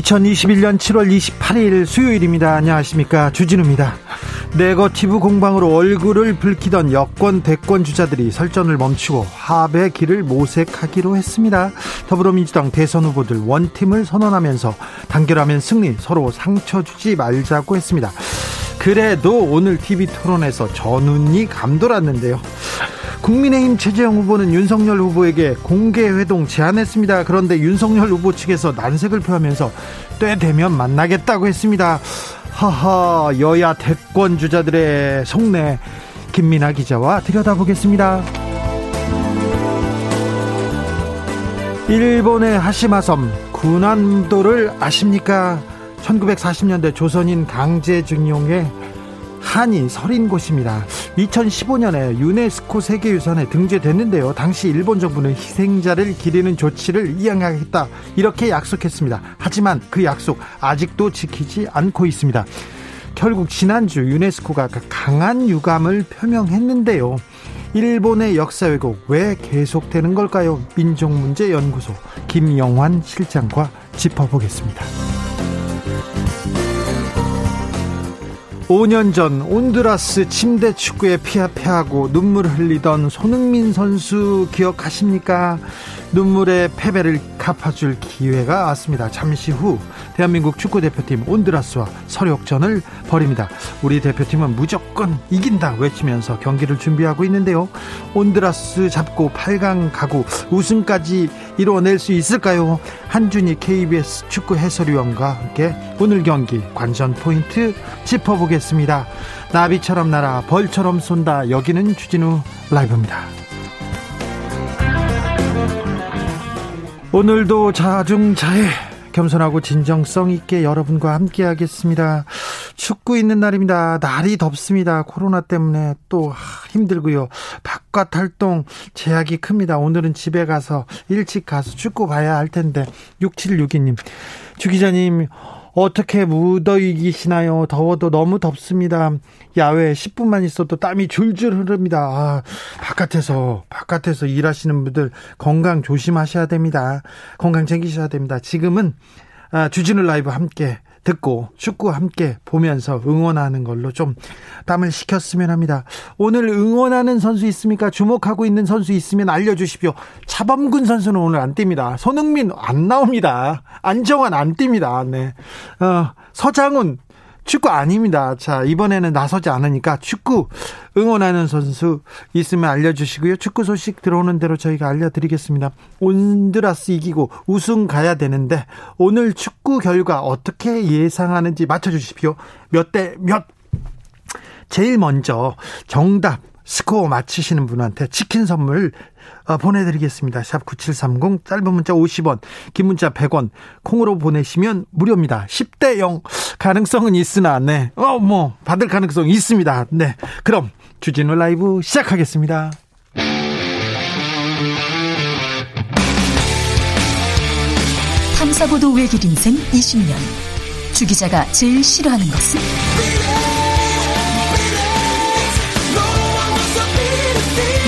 2021년 7월 28일 수요일입니다. 안녕하십니까. 주진우입니다. 네거티브 공방으로 얼굴을 붉히던 여권 대권 주자들이 설전을 멈추고 합의 길을 모색하기로 했습니다. 더불어민주당 대선 후보들 원팀을 선언하면서 단결하면 승리 서로 상처 주지 말자고 했습니다. 그래도 오늘 TV 토론에서 전운이 감돌았는데요. 국민의힘 최재형 후보는 윤석열 후보에게 공개 회동 제안했습니다. 그런데 윤석열 후보 측에서 난색을 표하면서 때 되면 만나겠다고 했습니다. 하하 여야 대권 주자들의 속내 김민아 기자와 들여다보겠습니다. 일본의 하시마섬 군함도를 아십니까? 1940년대 조선인 강제징용의 한이 서린 곳입니다. 2015년에 유네스코 세계유산에 등재됐는데요. 당시 일본 정부는 희생자를 기리는 조치를 이행하겠다 이렇게 약속했습니다. 하지만 그 약속 아직도 지키지 않고 있습니다. 결국 지난주 유네스코가 강한 유감을 표명했는데요. 일본의 역사 왜곡 왜 계속되는 걸까요? 민족문제연구소 김영환 실장과 짚어보겠습니다. 5년 전 온두라스 침대 축구에 피합해하고 눈물 흘리던 손흥민 선수 기억하십니까? 눈물의 패배를 갚아줄 기회가 왔습니다. 잠시 후 대한민국 축구대표팀 온드라스와 서력전을 벌입니다. 우리 대표팀은 무조건 이긴다 외치면서 경기를 준비하고 있는데요. 온드라스 잡고 8강 가고 우승까지 이뤄낼 수 있을까요? 한준희 KBS 축구 해설위원과 함께 오늘 경기 관전 포인트 짚어보겠습니다. 나비처럼 날아 벌처럼 쏜다. 여기는 주진우 라이브입니다. 오늘도 자중자애 겸손하고 진정성 있게 여러분과 함께 하겠습니다. 춥고 있는 날입니다. 날이 덥습니다. 코로나 때문에 또 힘들고요. 바깥 활동 제약이 큽니다. 오늘은 집에 가서 일찍 가서 축구 봐야 할 텐데 6762님 주 기자님 어떻게 무더위기시나요? 더워도 너무 덥습니다. 야외 10분만 있어도 땀이 줄줄 흐릅니다. 아, 바깥에서, 바깥에서 일하시는 분들 건강 조심하셔야 됩니다. 건강 챙기셔야 됩니다. 지금은 아, 주진우 라이브 함께 듣고 축구 함께 보면서 응원하는 걸로 좀 땀을 식혔으면 합니다. 오늘 응원하는 선수 있습니까? 주목하고 있는 선수 있으면 알려주십시오. 차범근 선수는 오늘 안 뜁니다. 손흥민 안 나옵니다. 안정환 안 뜁니다. 네. 어, 서장훈 축구 아닙니다. 자, 이번에는 나서지 않으니까 축구 응원하는 선수 있으면 알려주시고요. 축구 소식 들어오는 대로 저희가 알려드리겠습니다. 온드라스 이기고 우승 가야 되는데 오늘 축구 결과 어떻게 예상하는지 맞춰주십시오. 몇 대 몇? 제일 먼저 정답 스코어 맞히시는 분한테 치킨 선물 어, 보내드리겠습니다. 샵 9730 짧은 문자 50원 긴 문자 100원 콩으로 보내시면 무료입니다. 10대 0 가능성은 있으나 네 어 뭐 받을 가능성 있습니다. 네 그럼 주진우 라이브 시작하겠습니다. 탐사보도 외길 인생 20년 주 기자가 제일 싫어하는 것은?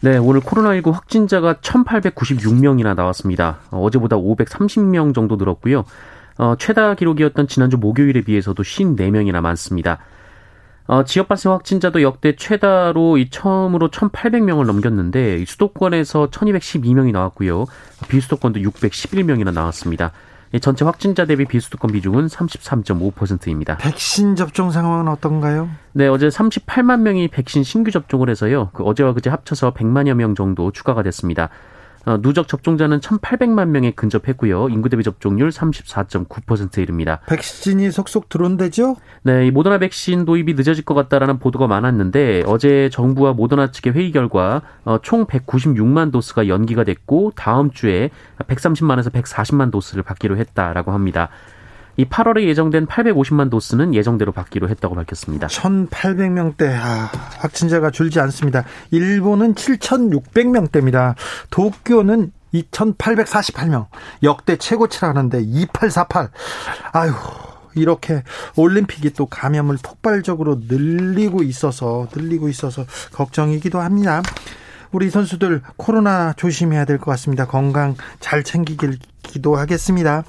네, 오늘 코로나19 확진자가 1,896명이나 나왔습니다. 어제보다 530명 정도 늘었고요. 어, 최다 기록이었던 지난주 목요일에 비해서도 54명이나 많습니다. 어, 지역 발생 확진자도 역대 최다로 이 처음으로 1,800명을 넘겼는데 수도권에서 1,212명이 나왔고요. 비수도권도 611명이나 나왔습니다. 전체 확진자 대비 비수도권 비중은 33.5%입니다. 백신 접종 상황은 어떤가요? 네, 어제 38만 명이 백신 신규 접종을 해서요. 그 어제와 그제 합쳐서 100만여 명 정도 추가가 됐습니다. 어, 누적 접종자는 1,800만 명에 근접했고요. 인구 대비 접종률 34.9%에 이릅니다. 백신이 속속 들어온대죠? 네, 이 모더나 백신 도입이 늦어질 것 같다라는 보도가 많았는데 어제 정부와 모더나 측의 회의 결과 어, 총 196만 도스가 연기가 됐고 다음 주에 130만에서 140만 도스를 받기로 했다라고 합니다. 이 8월에 예정된 850만 도스는 예정대로 받기로 했다고 밝혔습니다. 1,800명대 아, 확진자가 줄지 않습니다. 일본은 7,600명대입니다. 도쿄는 2,848명 역대 최고치라는데 2848 아유 이렇게 올림픽이 또 감염을 폭발적으로 늘리고 있어서 늘리고 있어서 걱정이기도 합니다. 우리 선수들 코로나 조심해야 될 것 같습니다. 건강 잘 챙기길 기도 하겠습니다.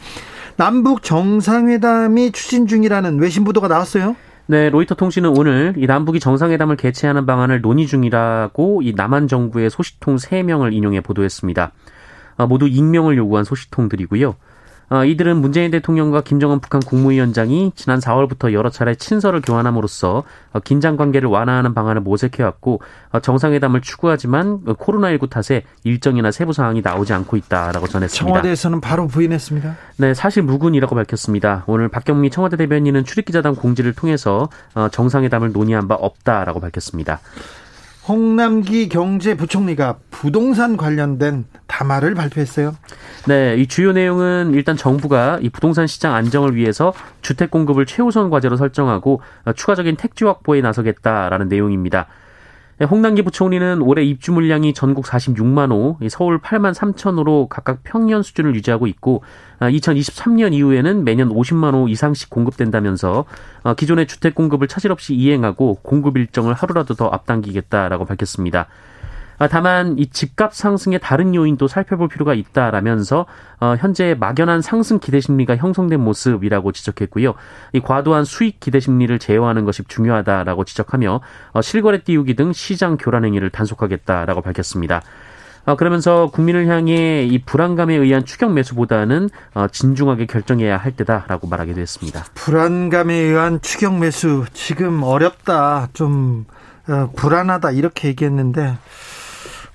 남북 정상회담이 추진 중이라는 외신 보도가 나왔어요. 네, 로이터 통신은 오늘 이 남북이 정상회담을 개최하는 방안을 논의 중이라고 이 남한 정부의 소식통 3명을 인용해 보도했습니다. 아, 모두 익명을 요구한 소식통들이고요. 어, 이들은 문재인 대통령과 김정은 북한 국무위원장이 지난 4월부터 여러 차례 친서를 교환함으로써 어, 긴장 관계를 완화하는 방안을 모색해왔고 어, 정상회담을 추구하지만 코로나19 탓에 일정이나 세부 사항이 나오지 않고 있다라고 전했습니다. 청와대에서는 바로 부인했습니다. 네, 사실 무근이라고 밝혔습니다. 오늘 박경미 청와대 대변인은 출입기자단 공지를 통해서 정상회담을 논의한 바 없다라고 밝혔습니다. 홍남기 경제부총리가 부동산 관련된 담화를 발표했어요. 네, 이 주요 내용은 일단 정부가 이 부동산 시장 안정을 위해서 주택 공급을 최우선 과제로 설정하고 추가적인 택지 확보에 나서겠다라는 내용입니다. 네, 홍남기 부총리는 올해 입주 물량이 전국 46만 호, 서울 8만 3천 호로 각각 평년 수준을 유지하고 있고 2023년 아, 이후에는 매년 50만 호 이상씩 공급된다면서 어, 기존의 주택 공급을 차질 없이 이행하고 공급 일정을 하루라도 더 앞당기겠다라고 밝혔습니다. 아, 다만 이 집값 상승의 다른 요인도 살펴볼 필요가 있다라면서 어, 현재 막연한 상승 기대 심리가 형성된 모습이라고 지적했고요. 이 과도한 수익 기대 심리를 제어하는 것이 중요하다라고 지적하며 어, 실거래 띄우기 등 시장 교란 행위를 단속하겠다라고 밝혔습니다. 어, 그러면서 국민을 향해 이 불안감에 의한 추격 매수보다는 어, 진중하게 결정해야 할 때다라고 말하기도 했습니다. 불안감에 의한 추격 매수 지금 어렵다 좀 어, 불안하다 이렇게 얘기했는데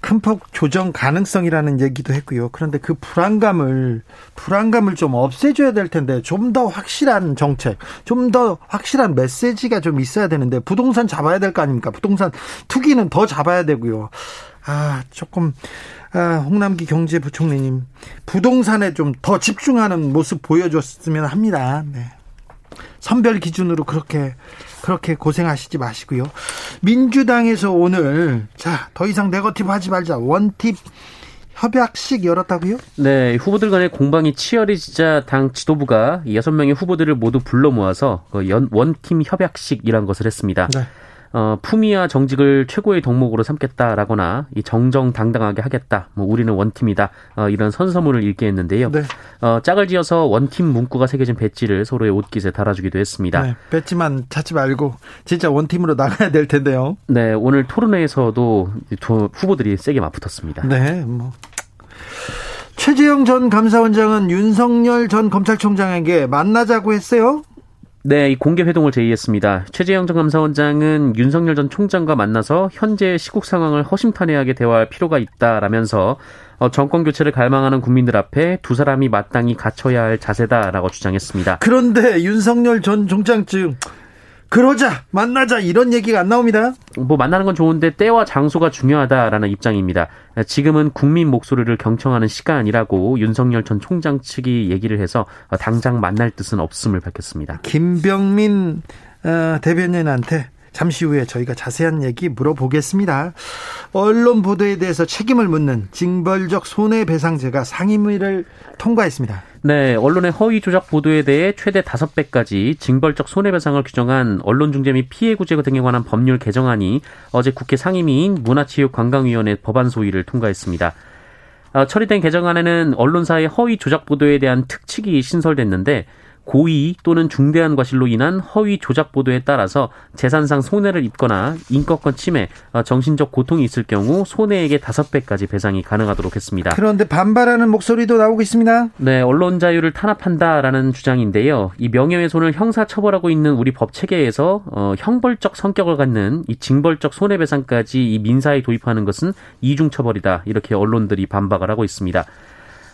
큰 폭 조정 가능성이라는 얘기도 했고요. 그런데 그 불안감을 불안감을 좀 없애줘야 될 텐데 좀 더 확실한 정책, 좀 더 확실한 메시지가 좀 있어야 되는데 부동산 잡아야 될 거 아닙니까? 부동산 투기는 더 잡아야 되고요. 아 조금 아, 홍남기 경제부총리님 부동산에 좀 더 집중하는 모습 보여줬으면 합니다. 네. 선별 기준으로 그렇게 그렇게 고생하시지 마시고요. 민주당에서 오늘 자 더 이상 네거티브 하지 말자 원팁 협약식 열었다고요? 네, 후보들 간의 공방이 치열해지자 당 지도부가 여섯 명의 후보들을 모두 불러 모아서 그 원팀 협약식이란 것을 했습니다. 네. 어, 품위와 정직을 최고의 덕목으로 삼겠다라거나 이 정정당당하게 하겠다. 뭐 우리는 원팀이다. 어, 이런 선서문을 읽게 했는데요. 네. 어, 짝을 지어서 원팀 문구가 새겨진 배지를 서로의 옷깃에 달아주기도 했습니다. 네, 배지만 찾지 말고 진짜 원팀으로 나가야 될 텐데요. 네, 오늘 토론회에서도 후보들이 세게 맞붙었습니다. 네, 뭐. 최재형 전 감사원장은 윤석열 전 검찰총장에게 만나자고 했어요. 네, 이 공개 회동을 제의했습니다. 최재형 전 감사원장은 윤석열 전 총장과 만나서 현재 시국 상황을 허심탄회하게 대화할 필요가 있다라면서 어, 정권 교체를 갈망하는 국민들 앞에 두 사람이 마땅히 갖춰야 할 자세다라고 주장했습니다. 그런데 윤석열 전 총장 즉 그러자 만나자 이런 얘기가 안 나옵니다. 뭐 만나는 건 좋은데 때와 장소가 중요하다라는 입장입니다. 지금은 국민 목소리를 경청하는 시간이라고 윤석열 전 총장 측이 얘기를 해서 당장 만날 뜻은 없음을 밝혔습니다. 김병민 어, 대변인한테 잠시 후에 저희가 자세한 얘기 물어보겠습니다. 언론 보도에 대해서 책임을 묻는 징벌적 손해배상제가 상임위를 통과했습니다. 네, 언론의 허위 조작 보도에 대해 최대 5배까지 징벌적 손해배상을 규정한 언론중재 및 피해 구제 등에 관한 법률 개정안이 어제 국회 상임위인 문화체육관광위원회 법안 소위를 통과했습니다. 어, 처리된 개정안에는 언론사의 허위 조작 보도에 대한 특칙이 신설됐는데 고의 또는 중대한 과실로 인한 허위 조작 보도에 따라서 재산상 손해를 입거나 인권권 침해, 어, 정신적 고통이 있을 경우 손해액의 다섯 배까지 배상이 가능하도록 했습니다. 그런데 반발하는 목소리도 나오고 있습니다. 네, 언론 자유를 탄압한다라는 주장인데요. 이 명예훼손을 형사 처벌하고 있는 우리 법 체계에서 어, 형벌적 성격을 갖는 이 징벌적 손해배상까지 이 민사에 도입하는 것은 이중 처벌이다. 이렇게 언론들이 반박을 하고 있습니다.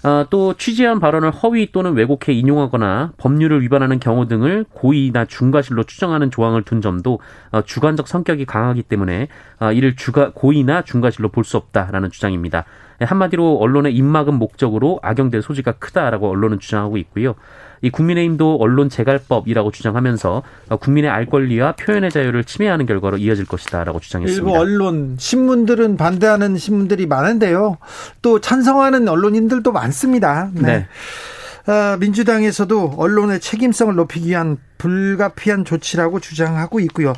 어, 또 취재한 발언을 허위 또는 왜곡해 인용하거나 법률을 위반하는 경우 등을 고의나 중과실로 추정하는 조항을 둔 점도 어, 주관적 성격이 강하기 때문에 어, 이를 주가, 고의나 중과실로 볼 수 없다라는 주장입니다. 한마디로 언론의 입막음 목적으로 악용될 소지가 크다라고 언론은 주장하고 있고요. 이 국민의힘도 언론 재갈법이라고 주장하면서 국민의 알 권리와 표현의 자유를 침해하는 결과로 이어질 것이다라고 주장했습니다. 일부 언론 신문들은 반대하는 신문들이 많은데요. 또 찬성하는 언론인들도 많습니다. 네. 네. 아, 민주당에서도 언론의 책임성을 높이기 위한 불가피한 조치라고 주장하고 있고요.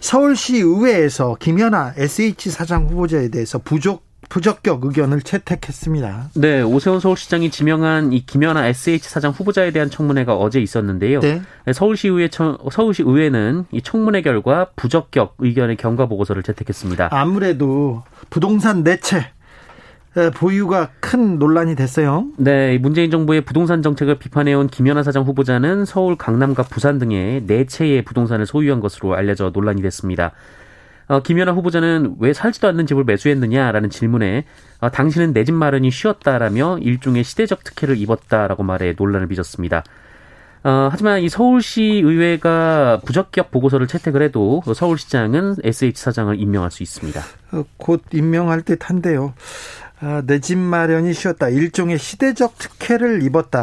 서울시 의회에서 김연아 SH 사장 후보자에 대해서 부족 부적격 의견을 채택했습니다. 네, 오세훈 서울시장이 지명한 이 김연아 SH 사장 후보자에 대한 청문회가 어제 있었는데요. 네. 서울시 의회 서울시 의회는 이 청문회 결과 부적격 의견의 경과 보고서를 채택했습니다. 아무래도 부동산 내채 보유가 큰 논란이 됐어요. 네, 문재인 정부의 부동산 정책을 비판해온 김연아 사장 후보자는 서울, 강남과 부산 등의 네 채의 부동산을 소유한 것으로 알려져 논란이 됐습니다. 어, 김연아 후보자는 왜 살지도 않는 집을 매수했느냐라는 질문에 어, 당신은 내 집 마련이 쉬웠다라며 일종의 시대적 특혜를 입었다라고 말해 논란을 빚었습니다. 어, 하지만 이 서울시 의회가 부적격 보고서를 채택을 해도 서울시장은 SH 사장을 임명할 수 있습니다. 어, 곧 임명할 듯 한데요. 아, 내 집 마련이 쉬웠다. 일종의 시대적 특혜를 입었다.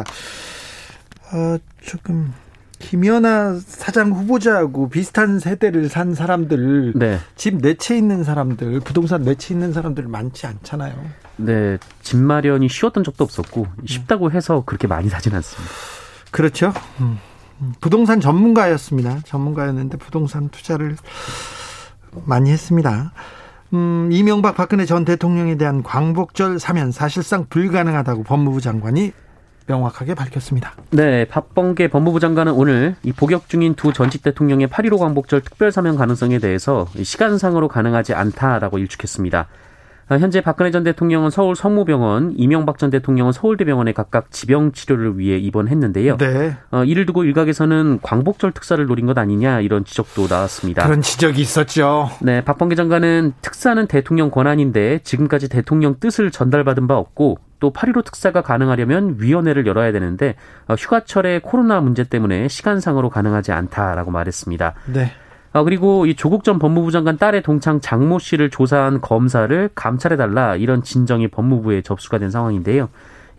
어, 조금 김연아 사장 후보자하고 비슷한 세대를 산 사람들, 네. 집 내채 있는 사람들, 부동산 내채 있는 사람들 많지 않잖아요. 네, 집 마련이 쉬웠던 적도 없었고 쉽다고 해서 그렇게 많이 사진 않습니다. 그렇죠. 음. 부동산 전문가였습니다. 전문가였는데 부동산 투자를 많이 했습니다. 음, 이명박 박근혜 전 대통령에 대한 광복절 사면 사실상 불가능하다고 법무부 장관이 명확하게 밝혔습니다. 네, 박범계 법무부 장관은 오늘 이 복역 중인 두 전직 대통령의 8.15 광복절 특별 사면 가능성에 대해서 시간상으로 가능하지 않다라고 일축했습니다. 아, 현재 박근혜 전 대통령은 서울 성모병원, 이명박 전 대통령은 서울대병원에 각각 지병 치료를 위해 입원했는데요. 네. 어, 이를 두고 일각에서는 광복절 특사를 노린 것 아니냐 이런 지적도 나왔습니다. 그런 지적이 있었죠. 네, 박범계 장관은 특사는 대통령 권한인데 지금까지 대통령 뜻을 전달받은 바 없고 또 8.15 특사가 가능하려면 위원회를 열어야 되는데 어, 휴가철에 코로나 문제 때문에 시간상으로 가능하지 않다라고 말했습니다. 네. 어, 그리고 이 조국 전 법무부 장관 딸의 동창 장모 씨를 조사한 검사를 감찰해달라 이런 진정이 법무부에 접수가 된 상황인데요.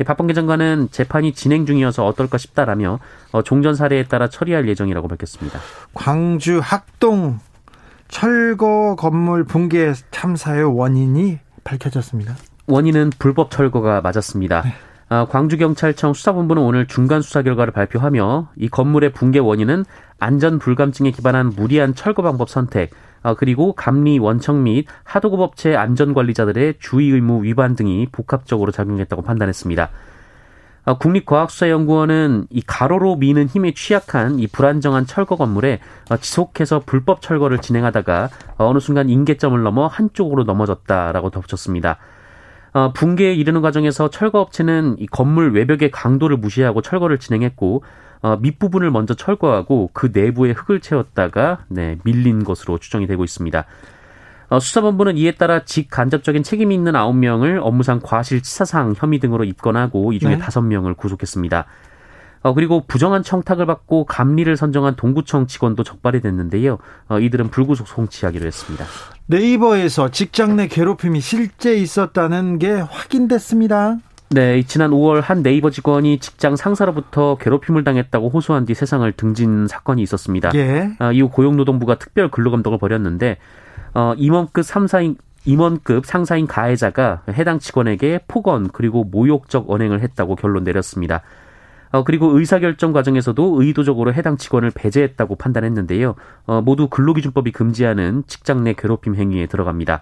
박범계 장관은 재판이 진행 중이어서 어떨까 싶다라며 어, 종전 사례에 따라 처리할 예정이라고 밝혔습니다. 광주 학동 철거 건물 붕괴 참사의 원인이 밝혀졌습니다. 원인은 불법 철거가 맞았습니다. 네. 아, 광주경찰청 수사본부는 오늘 중간 수사 결과를 발표하며 이 건물의 붕괴 원인은 안전 불감증에 기반한 무리한 철거 방법 선택, 아, 그리고 감리 원청 및 하도급 업체 안전관리자들의 주의 의무 위반 등이 복합적으로 작용했다고 판단했습니다. 아, 국립과학수사연구원은 이 가로로 미는 힘에 취약한 이 불안정한 철거 건물에 지속해서 불법 철거를 진행하다가 어느 순간 인계점을 넘어 한쪽으로 넘어졌다라고 덧붙였습니다. 어, 붕괴에 이르는 과정에서 철거 업체는 이 건물 외벽의 강도를 무시하고 철거를 진행했고 어, 밑부분을 먼저 철거하고 그 내부에 흙을 채웠다가 네, 밀린 것으로 추정이 되고 있습니다. 어, 수사본부는 이에 따라 직간접적인 책임이 있는 9명을 업무상 과실치사상 혐의 등으로 입건하고 이 중에 네. 5명을 구속했습니다. 어, 그리고 부정한 청탁을 받고 감리를 선정한 동구청 직원도 적발이 됐는데요. 어, 이들은 불구속 송치하기로 했습니다. 네이버에서 직장 내 괴롭힘이 실제 있었다는 게 확인됐습니다. 네, 지난 5월 한 네이버 직원이 직장 상사로부터 괴롭힘을 당했다고 호소한 뒤 세상을 등진 사건이 있었습니다. 예. 아, 이후 고용노동부가 특별 근로감독을 벌였는데 어, 임원급 3사인 임원급 상사인 가해자가 해당 직원에게 폭언 그리고 모욕적 언행을 했다고 결론 내렸습니다. 어, 그리고 의사결정 과정에서도 의도적으로 해당 직원을 배제했다고 판단했는데요. 어, 모두 근로기준법이 금지하는 직장 내 괴롭힘 행위에 들어갑니다.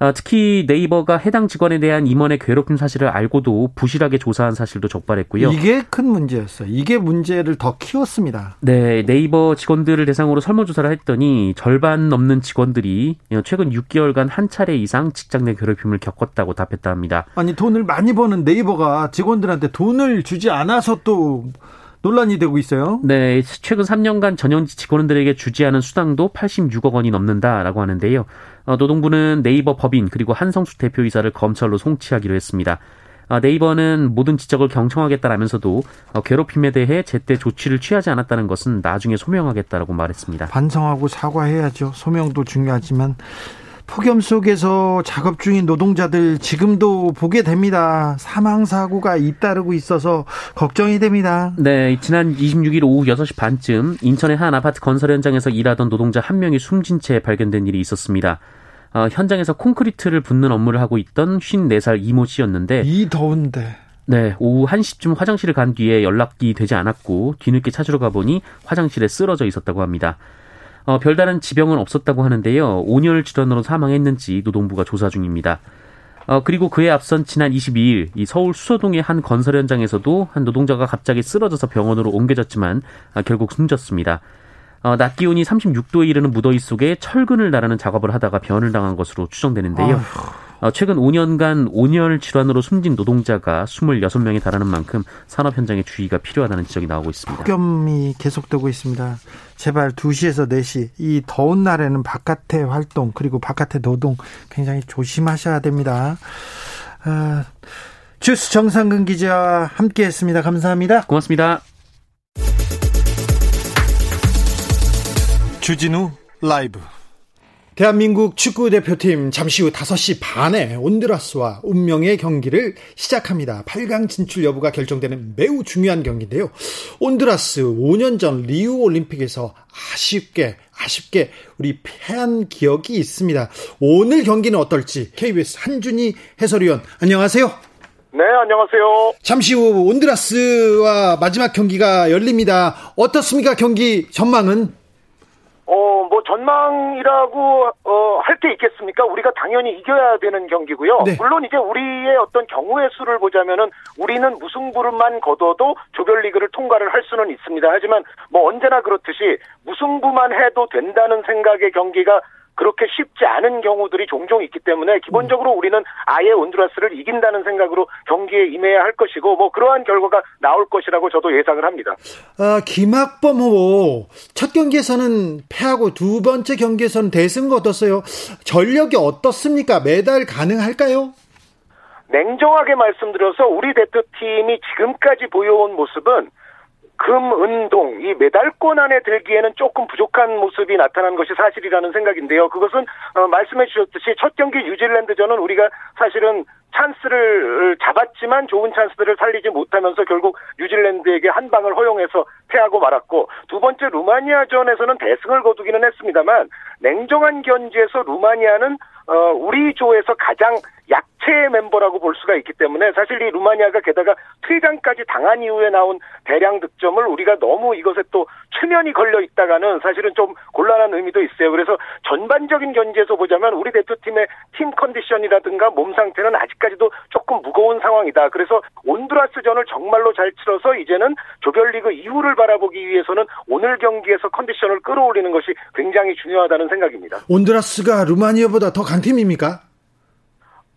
아, 특히 네이버가 해당 직원에 대한 임원의 괴롭힘 사실을 알고도 부실하게 조사한 사실도 적발했고요. 이게 큰 문제였어요. 이게 문제를 더 키웠습니다. 네, 네이버 직원들을 대상으로 설문조사를 했더니 절반 넘는 직원들이 최근 6개월간 한 차례 이상 직장 내 괴롭힘을 겪었다고 답했다 합니다. 아니 돈을 많이 버는 네이버가 직원들한테 돈을 주지 않아서 또 논란이 되고 있어요. 네, 최근 3년간 전현직 직원들에게 주지 않은 수당도 86억 원이 넘는다라고 하는데요. 어, 노동부는 네이버 법인 그리고 한성수 대표이사를 검찰로 송치하기로 했습니다. 아, 네이버는 모든 지적을 경청하겠다라면서도 어, 괴롭힘에 대해 제때 조치를 취하지 않았다는 것은 나중에 소명하겠다라고 말했습니다. 반성하고 사과해야죠. 소명도 중요하지만 폭염 속에서 작업 중인 노동자들 지금도 보게 됩니다. 사망 사고가 잇따르고 있어서 걱정이 됩니다. 네, 지난 26일 오후 6시 반쯤 인천의 한 아파트 건설 현장에서 일하던 노동자 한 명이 숨진 채 발견된 일이 있었습니다. 어, 현장에서 콘크리트를 붓는 업무를 하고 있던 54살 이모 씨였는데 이 더운데 네, 오후 1시쯤 화장실을 간 뒤에 연락이 되지 않았고 뒤늦게 찾으러 가보니 화장실에 쓰러져 있었다고 합니다. 어, 별다른 지병은 없었다고 하는데요. 온열 질환으로 사망했는지 노동부가 조사 중입니다. 어, 그리고 그에 앞선 지난 22일 이 서울 수서동의 한 건설 현장에서도 한 노동자가 갑자기 쓰러져서 병원으로 옮겨졌지만 아, 결국 숨졌습니다. 어, 낮 기온이 36도에 이르는 무더위 속에 철근을 나르는 작업을 하다가 변을 당한 것으로 추정되는데요. 아휴. 어, 최근 5년간 온열 질환으로 숨진 노동자가 26명에 달하는 만큼 산업 현장에 주의가 필요하다는 지적이 나오고 있습니다. 폭염이 계속되고 있습니다. 제발 2시에서 4시 이 더운 날에는 바깥의 활동 그리고 바깥의 노동 굉장히 조심하셔야 됩니다. 아, 주스 정상근 기자와 함께했습니다. 감사합니다. 고맙습니다. 주진우 라이브 대한민국 축구 대표팀 잠시 후 5시 반에 온드라스와 운명의 경기를 시작합니다. 8강 진출 여부가 결정되는 매우 중요한 경기인데요. 온드라스 5년 전 리우 올림픽에서 아쉽게 아쉽게 우리 패한 기억이 있습니다. 오늘 경기는 어떨지 KBS 한준희 해설위원 안녕하세요. 네, 안녕하세요. 잠시 후 온드라스와 마지막 경기가 열립니다. 어떻습니까? 경기 전망은? 전망이라고 어, 할 게 있겠습니까? 우리가 당연히 이겨야 되는 경기고요. 네. 물론 이제 우리의 어떤 경우의 수를 보자면은 우리는 무승부만 거둬도 조별리그를 통과를 할 수는 있습니다. 하지만 뭐 언제나 그렇듯이 무승부만 해도 된다는 생각의 경기가 그렇게 쉽지 않은 경우들이 종종 있기 때문에 기본적으로 우리는 아예 온두라스를 이긴다는 생각으로 경기에 임해야 할 것이고 뭐 그러한 결과가 나올 것이라고 저도 예상을 합니다. 아, 김학범 후보 첫 경기에서는 패하고 두 번째 경기에서는 대승 거뒀어요. 전력이 어떻습니까? 메달 가능할까요? 냉정하게 말씀드려서 우리 대표팀이 지금까지 보여온 모습은 금, 은, 동, 이 메달권 안에 들기에는 조금 부족한 모습이 나타난 것이 사실이라는 생각인데요. 그것은, 어, 말씀해 주셨듯이 첫 경기 뉴질랜드전은 우리가 사실은 찬스를 잡았지만 좋은 찬스들을 살리지 못하면서 결국 뉴질랜드에게 한 방을 허용해서 패하고 말았고 두 번째 루마니아전에서는 대승을 거두기는 했습니다만 냉정한 견지에서 루마니아는 어, 우리 조에서 가장 약체 멤버라고 볼 수가 있기 때문에 사실 이 루마니아가 게다가 퇴장까지 당한 이후에 나온 대량 득점을 우리가 너무 이것에 또 최면이 걸려 있다가는 사실은 좀 곤란한 의미도 있어요. 그래서 전반적인 견지에서 보자면 우리 대표팀의 팀 컨디션이라든가 몸 상태는 아직까지도 조금 무거운 상황이다. 그래서 온두라스전을 정말로 잘 치러서 이제는 조별리그 이후를 바라보기 위해서는 오늘 경기에서 컨디션을 끌어올리는 것이 굉장히 중요하다는 생각입니다. 온두라스가 루마니아보다 더 강 팀입니까?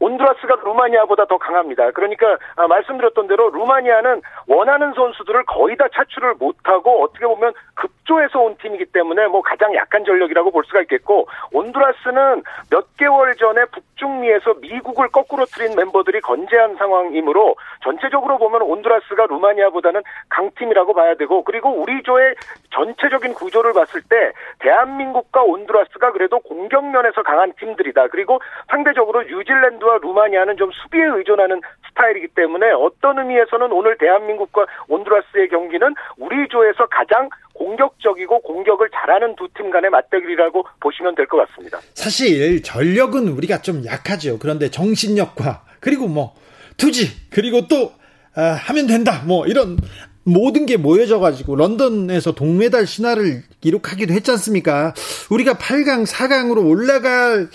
온두라스가 루마니아보다 더 강합니다. 그러니까 아, 말씀드렸던 대로 루마니아는 원하는 선수들을 거의 다 차출을 못하고 어떻게 보면 급조해서 온 팀이기 때문에 뭐 가장 약한 전력이라고 볼 수가 있겠고 온두라스는 몇 개월 전에 북중미에서 미국을 거꾸로 틀린 멤버들이 건재한 상황이므로 전체적으로 보면 온두라스가 루마니아보다는 강팀이라고 봐야 되고 그리고 우리 조의 전체적인 구조를 봤을 때 대한민국과 온두라스가 그래도 공격면에서 강한 팀들이다. 그리고 상대적으로 뉴질랜드와 루마니아는 좀 수비에 의존하는 스타일이기 때문에 어떤 의미에서는 오늘 대한민국과 온두라스의 경기는 우리 조에서 가장 공격적이고 공격을 잘하는 두 팀 간의 맞대결이라고 보시면 될 것 같습니다. 사실 전력은 우리가 좀 약하죠. 그런데 정신력과 그리고 뭐 투지 그리고 또 아, 하면 된다 뭐 이런 모든 게 모여져 가지고 런던에서 동메달 신화를 기록하기도 했지 않습니까? 우리가 8강, 4강으로 올라갈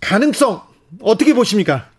가능성 어떻게 보십니까?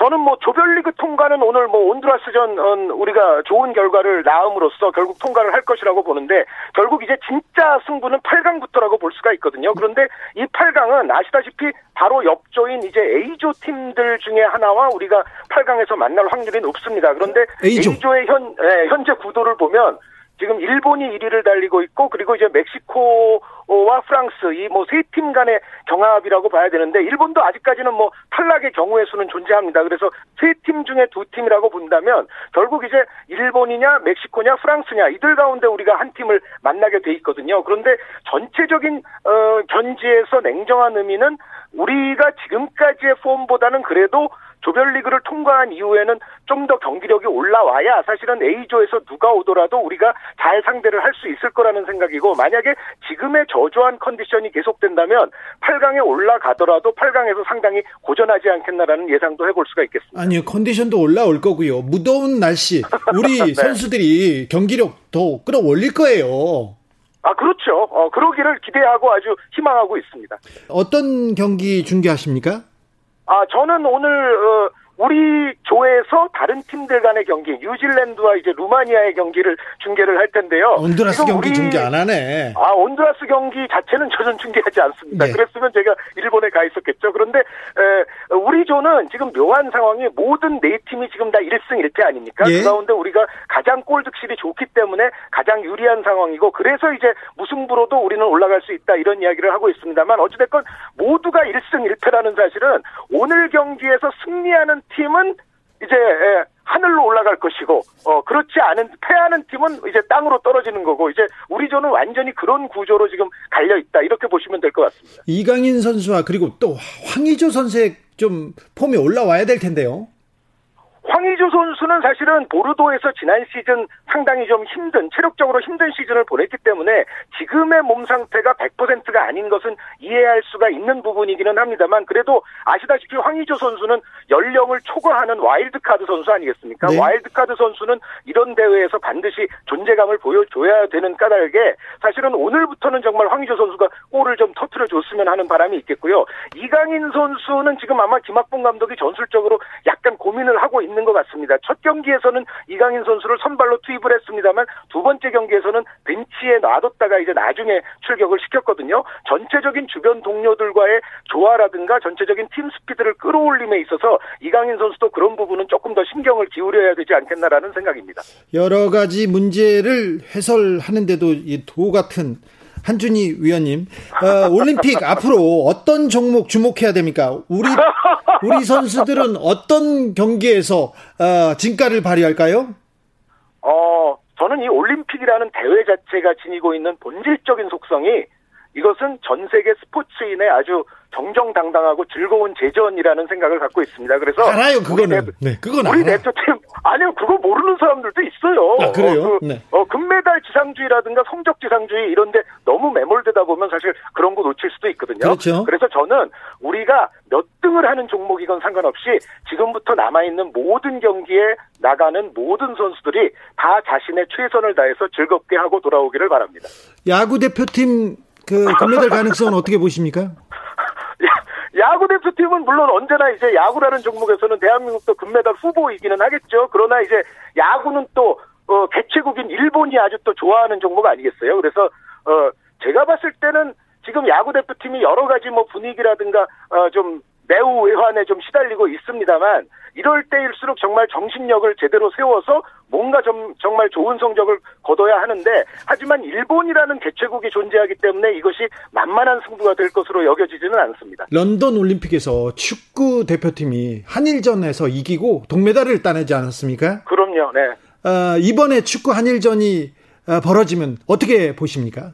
저는 뭐 조별리그 통과는 오늘 뭐 온두라스전 우리가 좋은 결과를 낳음으로써 결국 통과를 할 것이라고 보는데 결국 이제 진짜 승부는 8강부터라고 볼 수가 있거든요. 그런데 이 8강은 아시다시피 바로 옆조인 이제 A조 팀들 중에 하나와 우리가 8강에서 만날 확률이 높습니다. 그런데 A조. A조의 현 예, 현재 구도를 보면 지금 일본이 1위를 달리고 있고 그리고 이제 멕시코와 프랑스 이 뭐 세 팀 간의 경합이라고 봐야 되는데 일본도 아직까지는 뭐 탈락의 경우의 수는 존재합니다. 그래서 세 팀 중에 두 팀이라고 본다면 결국 이제 일본이냐 멕시코냐 프랑스냐 이들 가운데 우리가 한 팀을 만나게 돼 있거든요. 그런데 전체적인 어 견지에서 냉정한 의미는 우리가 지금까지의 폼보다는 그래도 조별리그를 통과한 이후에는 좀 더 경기력이 올라와야 사실은 A조에서 누가 오더라도 우리가 잘 상대를 할 수 있을 거라는 생각이고 만약에 지금의 저조한 컨디션이 계속된다면 8강에 올라가더라도 8강에서 상당히 고전하지 않겠나라는 예상도 해볼 수가 있겠습니다. 아니요 컨디션도 올라올 거고요. 무더운 날씨 우리 네. 선수들이 경기력 더 끌어올릴 거예요. 아, 그렇죠. 어, 그러기를 기대하고 아주 희망하고 있습니다. 어떤 경기 중계하십니까? 아, 저는 오늘, 어, 우리 조에서 다른 팀들 간의 경기, 뉴질랜드와 이제 루마니아의 경기를 중계를 할 텐데요. 온두라스 경기 우리, 중계 안 하네. 아, 온두라스 경기 자체는 저는 중계하지 않습니다. 네. 그랬으면 제가 일본에 가 있었겠죠. 그런데 에, 우리 조는 지금 묘한 상황이 모든 네 팀이 지금 다 1승 1패 아닙니까? 예. 그 가운데 우리가 가장 골 득실이 좋기 때문에 가장 유리한 상황이고 그래서 이제 무승부로도 우리는 올라갈 수 있다 이런 이야기를 하고 있습니다만 어찌됐건 모두가 1승 1패라는 사실은 오늘 경기에서 승리하는 팀은 이제 예, 하늘로 올라갈 것이고 어 그렇지 않은 패하는 팀은 이제 땅으로 떨어지는 거고 이제 우리 조는 완전히 그런 구조로 지금 갈려 있다 이렇게 보시면 될 것 같습니다. 이강인 선수와 그리고 또 황의조 선수의 좀 폼이 올라와야 될 텐데요. 황의조 선수는 사실은 보르도에서 지난 시즌 상당히 좀 힘든 체력적으로 힘든 시즌을 보냈기 때문에 지금의 몸 상태가 100%가 아닌 것은 이해할 수가 있는 부분이기는 합니다만 그래도 아시다시피 황의조 선수는 연령을 초과하는 와일드카드 선수 아니겠습니까? 네. 와일드카드 선수는 이런 대회에서 반드시 존재감을 보여줘야 되는 까닭에 사실은 오늘부터는 정말 황의조 선수가 골을 좀 터트려 줬으면 하는 바람이 있겠고요. 이강인 선수는 지금 아마 김학봉 감독이 전술적으로 약간 고민을 하고 있는 있는 것 같습니다. 첫 경기에서는 이강인 선수를 선발로 투입을 했습니다만 두 번째 경기에서는 벤치에 놔뒀다가 이제 나중에 출격을 시켰거든요. 전체적인 주변 동료들과의 조화라든가 전체적인 팀 스피드를 끌어올림에 있어서 이강인 선수도 그런 부분은 조금 더 신경을 기울여야 되지 않겠나라는 생각입니다. 여러 가지 문제를 해설하는데도 이 도 같은 한준희 위원님, 어, 올림픽 앞으로 어떤 종목 주목해야 됩니까? 우리 우리 선수들은 어떤 경기에서 어, 진가를 발휘할까요? 어, 저는 이 올림픽이라는 대회 자체가 지니고 있는 본질적인 속성이 이것은 전 세계 스포츠인의 아주 정정당당하고 즐거운 제전이라는 생각을 갖고 있습니다. 그래서 알아요, 그거는. 우리, 네, 그건 우리 대표팀 아니요, 그거 모르는 사람들도 있어요. 아, 그래요? 어, 그, 네. 어, 금메달 지상주의라든가 성적 지상주의 이런데 너무 매몰되다 보면 사실 그런 거 놓칠 수도 있거든요. 그렇죠. 그래서 저는 우리가 몇 등을 하는 종목이건 상관없이 지금부터 남아 있는 모든 경기에 나가는 모든 선수들이 다 자신의 최선을 다해서 즐겁게 하고 돌아오기를 바랍니다. 야구 대표팀 그 금메달 가능성은 어떻게 보십니까? 야구 대표팀은 물론 언제나 이제 야구라는 종목에서는 대한민국도 금메달 후보이기는 하겠죠. 그러나 이제 야구는 또 어, 개최국인 일본이 아주 또 좋아하는 종목 아니겠어요? 그래서 어, 제가 봤을 때는 지금 야구 대표팀이 여러 가지 뭐 분위기라든가 어, 좀 매우 외환에 좀 시달리고 있습니다만 이럴 때일수록 정말 정신력을 제대로 세워서 뭔가 좀 정말 좋은 성적을 거둬야 하는데 하지만 일본이라는 개최국이 존재하기 때문에 이것이 만만한 승부가 될 것으로 여겨지지는 않습니다. 런던 올림픽에서 축구 대표팀이 한일전에서 이기고 동메달을 따내지 않았습니까? 그럼요. 네. 어, 이번에 축구 한일전이 어, 벌어지면 어떻게 보십니까?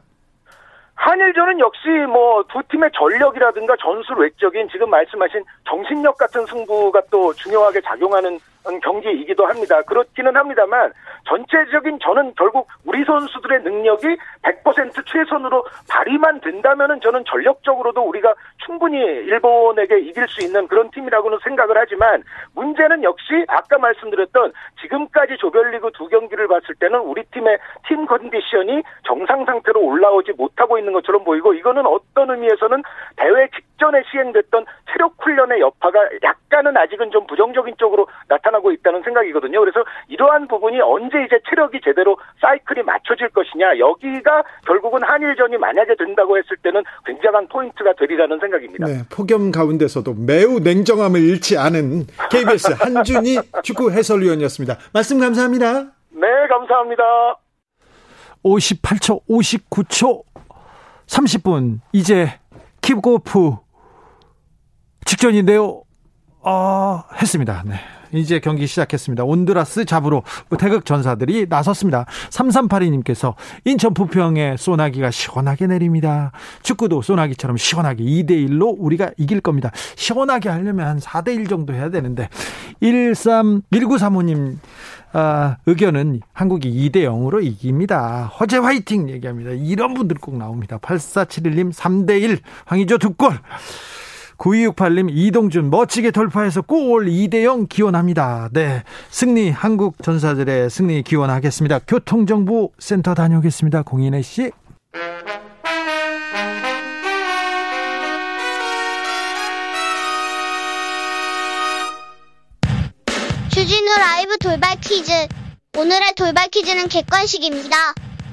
한일전은 역시 뭐 두 팀의 전력이라든가 전술 외적인 지금 말씀하신 정신력 같은 승부가 또 중요하게 작용하는 경기이기도 합니다. 그렇기는 합니다만 전체적인 저는 결국 우리 선수들의 능력이 100% 최선으로 발휘만 된다면은 저는 전력적으로도 우리가 충분히 일본에게 이길 수 있는 그런 팀이라고는 생각을 하지만 문제는 역시 아까 말씀드렸던 지금까지 조별리그 두 경기를 봤을 때는 우리 팀의 팀 컨디션이 정상 상태로 올라오지 못하고 있는 것처럼 보이고 이거는 어떤 의미에서는 대회 직 직전에 시행됐던 체력 훈련의 여파가 약간은 아직은 좀 부정적인 쪽으로 나타나고 있다는 생각이거든요. 그래서 이러한 부분이 언제 이제 체력이 제대로 사이클이 맞춰질 것이냐 여기가 결국은 한일전이 만약에 된다고 했을 때는 굉장한 포인트가 되리라는 생각입니다. 네, 폭염 가운데서도 매우 냉정함을 잃지 않은 KBS 한준희 축구 해설위원이었습니다. 말씀 감사합니다. 네, 감사합니다. 58초, 59초, 30분. 이제 킵고프 직전인데요. 어, 했습니다. 네. 이제 경기 시작했습니다. 온드라스 잡으로 태극 전사들이 나섰습니다. 3382님께서 인천 부평에 소나기가 시원하게 내립니다. 축구도 소나기처럼 시원하게 2대1로 우리가 이길 겁니다. 시원하게 하려면 한 4대1 정도 해야 되는데 13 1935님 아, 의견은 한국이 2대 0으로 이깁니다. 허재 화이팅 얘기합니다. 이런 분들 꼭 나옵니다. 8471님 3대 1 황의조 두 골. 9268님 이동준 멋지게 돌파해서 골 2대0 기원합니다. 네. 승리 한국 전사들의 승리 기원하겠습니다. 교통정보 센터 다녀오겠습니다. 공인혜 씨. 주진우 라이브 돌발 퀴즈. 오늘의 돌발 퀴즈는 객관식입니다.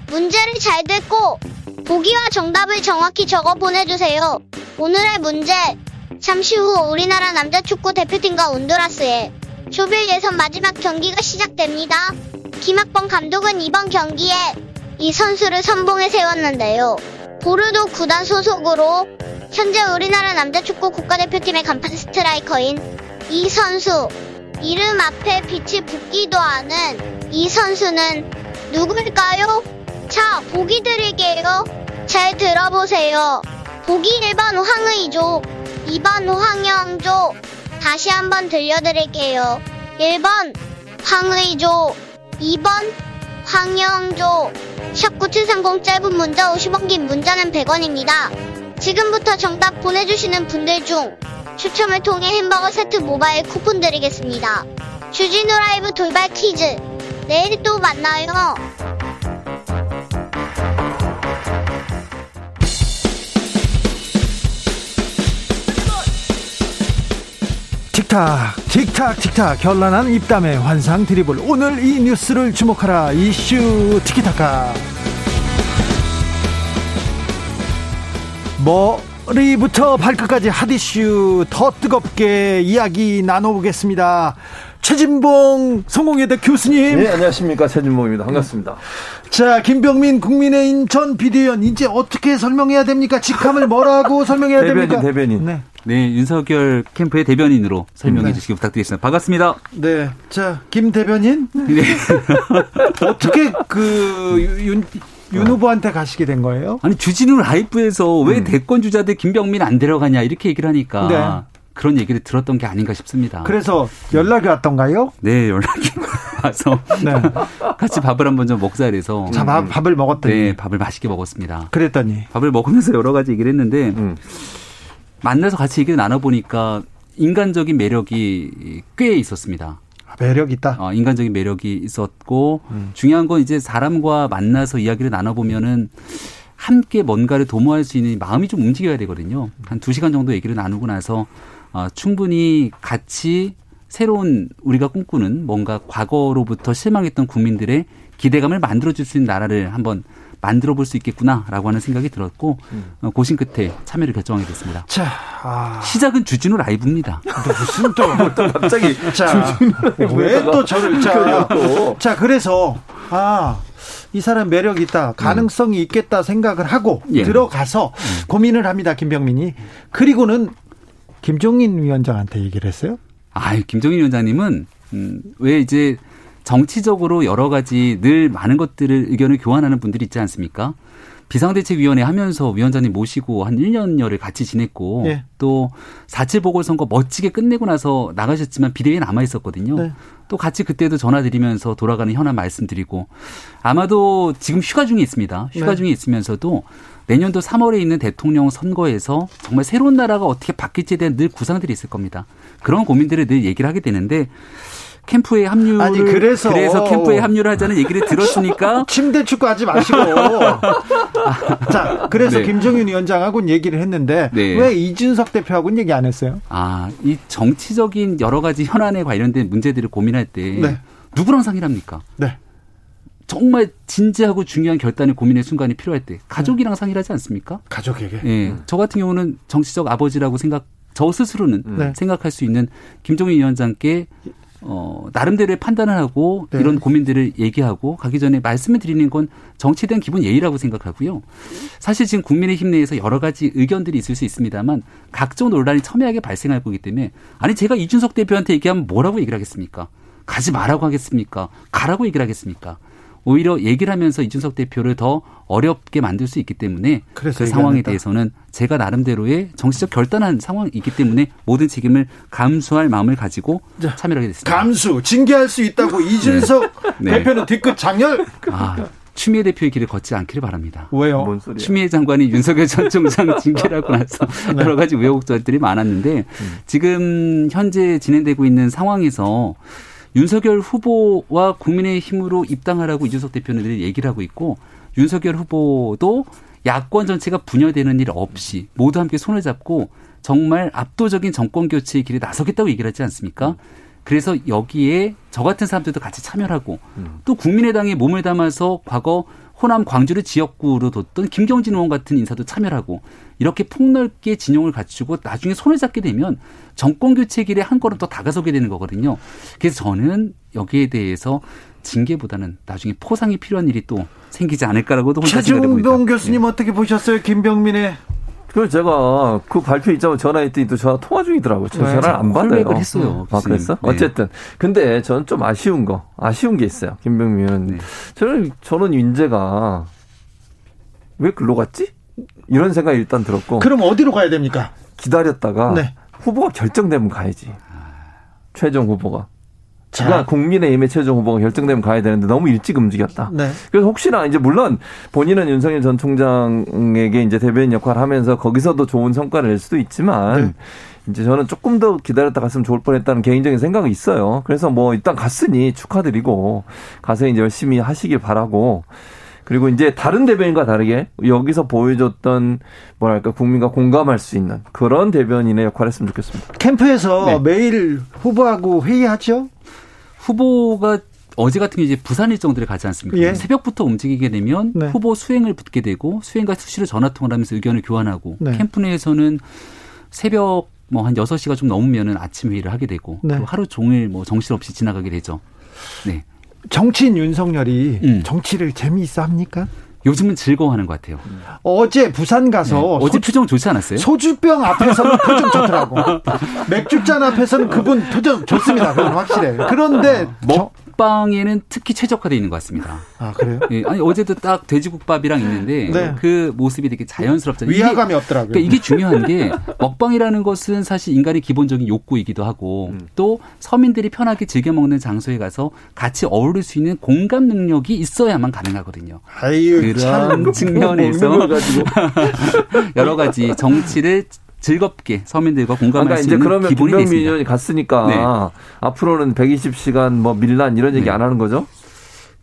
문제를 잘 듣고 보기와 정답을 정확히 적어 보내주세요. 오늘의 문제. 잠시 후 우리나라 남자 축구 대표팀과 온두라스의 조별 예선 마지막 경기가 시작됩니다. 김학범 감독은 이번 경기에 이 선수를 선봉에 세웠는데요. 보르도 구단 소속으로 현재 우리나라 남자 축구 국가대표팀의 간판 스트라이커인 이 선수 이름 앞에 빛이 붙기도 하는 이 선수는 누구일까요? 자, 보기 드릴게요. 잘 들어보세요. 보기 1번 황의조, 2번 황영조. 다시 한번 들려드릴게요. 1번 황의조, 2번 황영조. 샵9730 짧은 문자 50원 긴 문자는 100원입니다. 지금부터 정답 보내주시는 분들 중 추첨을 통해 햄버거 세트 모바일 쿠폰 드리겠습니다. 주진우 라이브 돌발 퀴즈. 내일 또 만나요. 틱탁 틱탁 틱탁 결란한 입담의 환상 드리블. 오늘 이 뉴스를 주목하라. 이슈 티키타카. 머리부터 발끝까지 핫이슈 더 뜨겁게 이야기 나눠보겠습니다. 최진봉 성공회대 교수님. 네 안녕하십니까. 최진봉입니다. 반갑습니다. 자 김병민 국민의힘 전 비대위원 이제 어떻게 설명해야 됩니까? 직함을 뭐라고 설명해야 대변인, 됩니까? 대변인. 네. 네, 윤석열 캠프의 대변인으로 설명해 네. 주시기 부탁드리겠습니다. 반갑습니다. 네. 자, 김 대변인. 네. 어떻게 그 윤, 윤 후보한테 가시게 된 거예요? 아니, 주진우 라이브에서 왜 음. 대권 주자들 김병민 안 데려가냐 이렇게 얘기를 하니까 네. 그런 얘기를 들었던 게 아닌가 싶습니다. 그래서 연락이 왔던가요? 네, 연락이 와서 네. 같이 밥을 한번 좀 먹자 그래서 자, 밥, 밥을 먹었더니. 네, 밥을 맛있게 먹었습니다. 그랬더니. 밥을 먹으면서 여러 가지 얘기를 했는데 음. 만나서 같이 얘기를 나눠보니까 인간적인 매력이 꽤 있었습니다. 매력 있다. 어, 인간적인 매력이 있었고 음. 중요한 건 이제 사람과 만나서 이야기를 나눠보면은 함께 뭔가를 도모할 수 있는 마음이 좀 움직여야 되거든요. 한 두 시간 정도 얘기를 나누고 나서 어, 충분히 같이 새로운 우리가 꿈꾸는 뭔가 과거로부터 실망했던 국민들의 기대감을 만들어줄 수 있는 나라를 한번 만들어 볼 수 있겠구나라고 하는 생각이 들었고 어, 고심 끝에 참여를 결정하게 됐습니다. 자, 아. 시작은 주진우 라이브입니다. 무슨 또. 갑자기 자, 왜또 저를. 자, 자, 그래서, 아. 이 사람 매력 있다, 가능성이 있겠다 생각을 하고 예. 들어가서 고민을 합니다, 김병민이. 그리고는 김종인 위원장한테 얘기를 했어요. 아, 김종인 위원장님은 음, 왜 이제 정치적으로 여러 가지 늘 많은 것들을 의견을 교환하는 분들이 있지 않습니까? 비상대책위원회 하면서 위원장님 모시고 한 1년여를 같이 지냈고 예. 또4.7 보궐선거 멋지게 끝내고 나서 나가셨지만 비대위에 남아 있었거든요. 네. 또 같이 그때도 전화 드리면서 돌아가는 현안 말씀드리고 아마도 지금 휴가 중에 있습니다. 휴가 네. 중에 있으면서도 내년도 3월에 있는 대통령 선거에서 정말 새로운 나라가 어떻게 바뀔지에 대한 늘 구상들이 있을 겁니다. 그런 고민들을 늘 얘기를 하게 되는데 캠프에 합류를 아니, 그래서. 캠프에 합류를 하자는 얘기를 들었으니까 침대 축구 하지 마시고. 자, 그래서 네. 김정윤 위원장하고는 얘기를 했는데 네. 왜 이준석 대표하고는 얘기 안 했어요? 아, 이 정치적인 여러 가지 현안에 관련된 문제들을 고민할 때 네. 누구랑 상의를 합니까? 네. 정말 진지하고 중요한 결단을 고민의 순간이 필요할 때 가족이랑 상의를 하지 않습니까? 가족에게. 예. 저 같은 경우는 정치적 아버지라고 생각 저 스스로는 네. 생각할 수 있는 김종인 위원장께 어, 나름대로의 판단을 하고 네. 이런 고민들을 얘기하고 가기 전에 말씀을 드리는 건 정치에 대한 기본 예의라고 생각하고요. 사실 지금 국민의힘 내에서 여러 가지 의견들이 있을 수 있습니다만 각종 논란이 첨예하게 발생할 거기 때문에 아니 제가 이준석 대표한테 얘기하면 뭐라고 얘기를 하겠습니까? 가지 말라고 하겠습니까? 가라고 얘기를 하겠습니까? 오히려 얘기를 하면서 이준석 대표를 더 어렵게 만들 수 있기 때문에 그 상황에 했다? 대해서는 제가 나름대로의 정치적 결단한 상황이기 때문에 모든 책임을 감수할 마음을 가지고 자, 참여를 하게 됐습니다. 감수, 징계할 수 있다고 이준석 네. 대표는 뒤끝 장렬. 아, 추미애 대표의 길을 걷지 않기를 바랍니다. 왜요? 뭔 소리야? 추미애 장관이 윤석열 전 총장 징계를 하고 나서 네. 여러 가지 우여곡절들이 많았는데 지금 현재 진행되고 있는 상황에서 윤석열 후보와 국민의힘으로 입당하라고 이준석 대표는 늘 얘기를 하고 있고 윤석열 후보도 야권 전체가 분열되는 일 없이 모두 함께 손을 잡고 정말 압도적인 정권 교체의 길에 나서겠다고 얘기를 하지 않습니까? 그래서 여기에 저 같은 사람들도 같이 참여를 하고 또 국민의당에 몸을 담아서 과거 호남 광주를 지역구로 뒀던 김경진 의원 같은 인사도 참여를 하고 이렇게 폭넓게 진영을 갖추고 나중에 손을 잡게 되면 정권 교체 길에 한 걸음 더 다가서게 되는 거거든요. 그래서 저는 여기에 대해서 징계보다는 나중에 포상이 필요한 일이 또 생기지 않을까라고도 혼자 생각해 봅니다. 최종병 교수님 어떻게 보셨어요? 김병민의 그래서 제가 그 발표 있자마자 전화했더니 또 전화 통화 중이더라고요. 저 네. 전화를 안 받아요. 콜백을 했어요, 아, 교수님. 그랬어? 네. 어쨌든. 근데 저는 좀 아쉬운 거, 아쉬운 게 있어요. 김병민. 네. 저는, 저는 윤재가 왜 글로 갔지? 이런 생각이 일단 들었고. 그럼 어디로 가야 됩니까? 기다렸다가 네. 후보가 결정되면 가야지. 최종 후보가. 자. 국민의힘의 최종 후보가 결정되면 가야 되는데 너무 일찍 움직였다. 네. 그래서 혹시나 이제 물론 본인은 윤석열 전 총장에게 이제 대변인 역할을 하면서 거기서도 좋은 성과를 낼 수도 있지만 네. 이제 저는 조금 더 기다렸다 갔으면 좋을 뻔했다는 개인적인 생각이 있어요. 그래서 뭐 일단 갔으니 축하드리고 가서 이제 열심히 하시길 바라고 그리고 이제 다른 대변인과 다르게 여기서 보여줬던 뭐랄까 국민과 공감할 수 있는 그런 대변인의 역할을 했으면 좋겠습니다. 캠프에서 네. 매일 후보하고 회의하죠? 후보가 어제 같은 경우 이제 부산 일정들을 가지 않습니까? 예. 새벽부터 움직이게 되면 네. 후보 수행을 붙게 되고 수행과 수시로 전화 통화를 하면서 의견을 교환하고 네. 캠프 내에서는 새벽 뭐한 6시가 좀 넘으면은 아침 회의를 하게 되고 네. 또 하루 종일 뭐 정신없이 지나가게 되죠. 네. 정치인 윤석열이 음. 정치를 재미있어 합니까? 요즘은 즐거워하는 것 같아요. 어제 부산 가서 네. 어제 소- 표정 좋지 않았어요? 소주병 앞에서는 표정 좋더라고. 맥주잔 앞에서는 그분 표정 좋습니다. 그건 확실해. 그런데 저- 먹방에는 특히 최적화되어 있는 것 같습니다. 아 그래요? 예, 아니 어제도 딱 돼지국밥이랑 있는데 네. 그 모습이 되게 자연스럽잖아요. 이게- 위화감이 없더라고요. 그러니까 이게 중요한 게 먹방이라는 것은 사실 인간의 기본적인 욕구이기도 하고 음. 또 서민들이 편하게 즐겨 먹는 장소에 가서 같이 어울릴 수 있는 공감 능력이 있어야만 가능하거든요. 아유 그런 참 측면에서. 여러 가지 정치를 즐겁게 서민들과 공감할 그러니까 수 이제 있는 그러면 기본이 김병민 됐습니다. 의원이 갔으니까 네. 앞으로는 120시간 뭐 밀란 이런 얘기 네. 안 하는 거죠?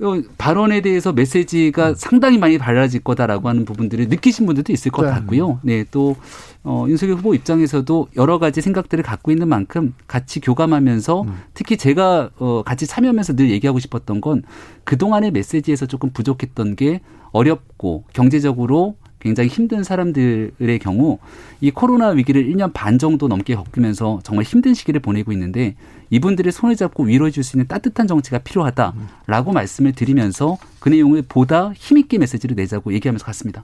어, 발언에 대해서 메시지가 상당히 많이 달라질 거다라고 하는 부분들을 느끼신 분들도 있을 것 네. 같고요. 네, 또 어, 윤석열 후보 입장에서도 여러 가지 생각들을 갖고 있는 만큼 같이 교감하면서 특히 제가 어, 같이 참여하면서 늘 얘기하고 싶었던 건 그동안의 메시지에서 조금 부족했던 게 어렵고 경제적으로 굉장히 힘든 사람들의 경우 이 코로나 위기를 1년 반 정도 넘게 겪으면서 정말 힘든 시기를 보내고 있는데 이분들의 손을 잡고 위로해 줄 수 있는 따뜻한 정치가 필요하다라고 말씀을 드리면서 그 내용을 보다 힘있게 메시지를 내자고 얘기하면서 갔습니다.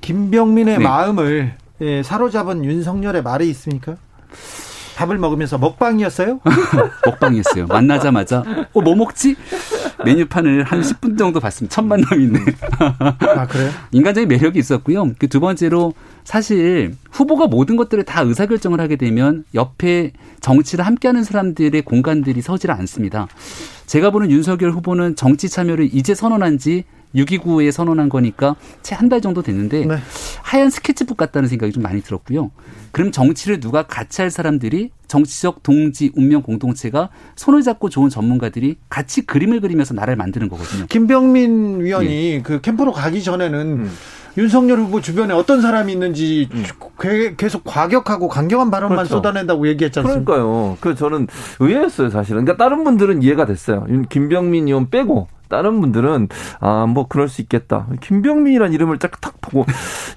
김병민의 네. 마음을 예, 사로잡은 윤석열의 말이 있습니까? 밥을 먹으면서 먹방이었어요? 먹방이었어요. 만나자마자 어 뭐 먹지? 메뉴판을 한 10분 정도 봤습니다. 첫 만남인데 아 그래요? 인간적인 매력이 있었고요. 그 두 번째로 사실 후보가 모든 것들을 다 의사결정을 하게 되면 옆에 정치를 함께하는 사람들의 공간들이 서질 않습니다. 제가 보는 윤석열 후보는 정치 참여를 이제 선언한 지 6.29에 선언한 거니까 채 한 달 정도 됐는데 네. 하얀 스케치북 같다는 생각이 좀 많이 들었고요. 그럼 정치를 누가 같이 할 사람들이 정치적 동지 운명 공동체가 손을 잡고 좋은 전문가들이 같이 그림을 그리면서 나라를 만드는 거거든요. 김병민 위원이 그 캠프로 가기 전에는 윤석열 후보 주변에 어떤 사람이 있는지 게- 계속 과격하고 강경한 발언만 그렇죠. 쏟아낸다고 얘기했지 않습니까? 그러니까요. 그 저는 의외였어요, 사실은. 그러니까 다른 분들은 이해가 됐어요. 윤- 김병민 의원 빼고 다른 분들은 아 뭐 그럴 수 있겠다. 김병민이란 이름을 딱딱 보고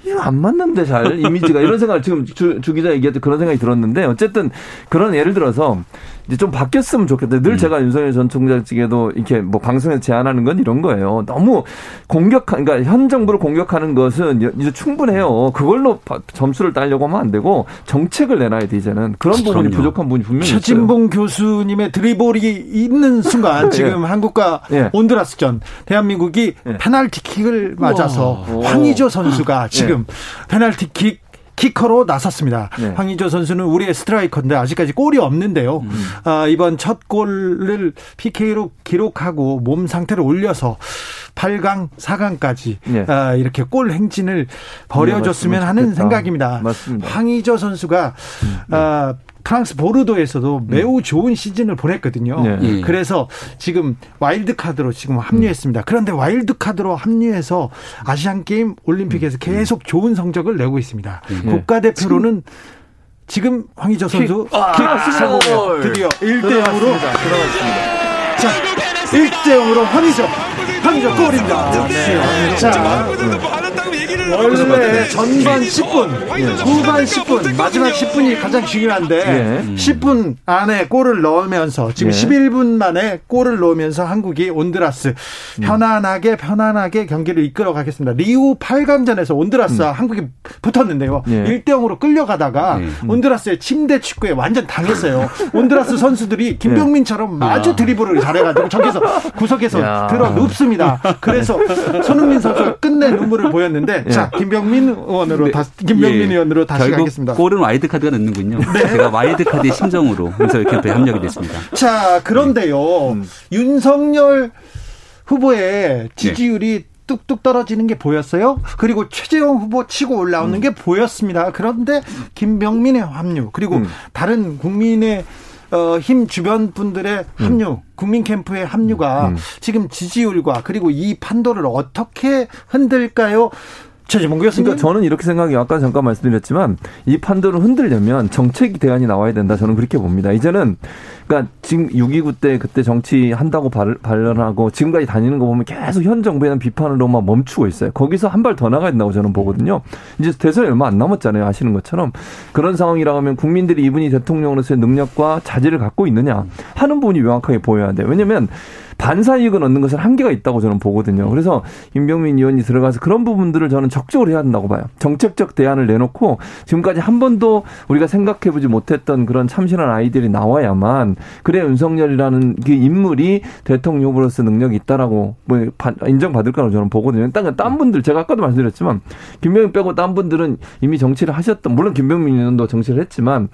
이거 안 맞는데 잘 이미지가 이런 생각을 지금 주, 주 기자 얘기할 때 그런 생각이 들었는데 어쨌든 그런 예를 들어서 이제 좀 바뀌었으면 좋겠다. 늘 제가 윤석열 전 총장 측에도 이렇게 뭐 방송에서 제안하는 건 이런 거예요. 너무 공격한 그러니까 현 정부를 공격하는 것은 이제 충분해요. 그걸로 바- 점수를 따려고 하면 안 되고 정책을 내놔야 돼 이제는 그런 부분이. 부족한 부분이 분명히 있어요. 최진봉 교수님의 드리블이 있는 순간 지금 한국과 예. 온두라스전 대한민국이 예. 페널티킥을 맞아서 우와. 황의조 선수가 지금 페널티킥 키커로 나섰습니다. 네. 황의조 선수는 우리의 스트라이커인데 아직까지 골이 없는데요. 아, 이번 첫 골을 PK로 기록하고 몸 상태를 올려서 8강, 4강까지 네. 아, 이렇게 골 행진을 벌여줬으면 말씀을 하는 좋겠다. 생각입니다. 맞습니다. 황의조 선수가 아, 프랑스 보르도에서도 매우 좋은 시즌을 보냈거든요. 네. 예. 그래서 지금 와일드 카드로 지금 합류했습니다. 그런데 와일드 카드로 합류해서 아시안 게임 올림픽에서 계속 좋은 성적을 내고 있습니다. 국가 대표로는 지금 황의조 선수 킥 성공해요. 드디어 1대 0으로 들어갔습니다. 자, 1대 0으로 황의조 황의조 골입니다. 자, 원래 전반 10분, 후반 10분, 마지막 10분이 가장 중요한데 예. 10분 안에 골을 넣으면서 지금 예. 11분 만에 골을 넣으면서 한국이 온드라스 음. 편안하게 편안하게 경기를 이끌어 가겠습니다. 리우 8강전에서 온드라스와 한국이 붙었는데요. 음. 예. 1대 0으로 끌려가다가 온드라스의 침대 축구에 완전 당했어요. 온드라스 선수들이 김병민처럼 아주 드리블을 잘해가지고 저기서 구석에서 야. 들어 눕습니다. 그래서 손흥민 선수가 끝내 눈물을 보였는데 자 김병민 의원으로 다시 김병민 예. 의원으로 다시 결국 가겠습니다. 네. 골은 와일드 카드가 넣는군요. 제가 와일드 카드의 심정으로 윤석열 캠프에 합류가 됐습니다. 자 그런데요 음. 윤석열 후보의 네. 지지율이 뚝뚝 떨어지는 게 보였어요. 그리고 최재형 후보 치고 올라오는 음. 게 보였습니다. 그런데 김병민의 합류 그리고 음. 다른 국민의 어, 힘 주변 분들의 합류, 국민 캠프의 합류가 음. 지금 지지율과 그리고 이 판도를 어떻게 흔들까요? 최재봉 교수님. 그러니까 저는 이렇게 생각해요. 아까 잠깐 말씀드렸지만 이 판도를 흔들려면 정책 대안이 나와야 된다. 저는 그렇게 봅니다. 이제는 그러니까 지금 6.29 때 그때 정치 한다고 발, 발언하고 지금까지 다니는 거 보면 계속 현 정부에 대한 비판으로만 멈추고 있어요. 거기서 한 발 더 나가야 된다고 저는 보거든요. 이제 대선이 얼마 안 남았잖아요. 아시는 것처럼. 그런 상황이라고 하면 국민들이 이분이 대통령으로서의 능력과 자질을 갖고 있느냐 하는 부분이 명확하게 보여야 돼요. 왜냐하면 반사 이익을 얻는 것은 한계가 있다고 저는 보거든요. 그래서 김병민 의원이 들어가서 그런 부분들을 저는 적극적으로 해야 한다고 봐요. 정책적 대안을 내놓고 지금까지 한 번도 우리가 생각해보지 못했던 그런 참신한 아이들이 나와야만 그래 윤석열이라는 그 인물이 대통령 후보로서 능력이 있다라고 뭐 인정받을 거라고 저는 보거든요. 딴, 딴 분들 제가 아까도 말씀드렸지만 김병민 빼고 딴 분들은 이미 정치를 하셨던 물론 김병민 의원도 정치를 했지만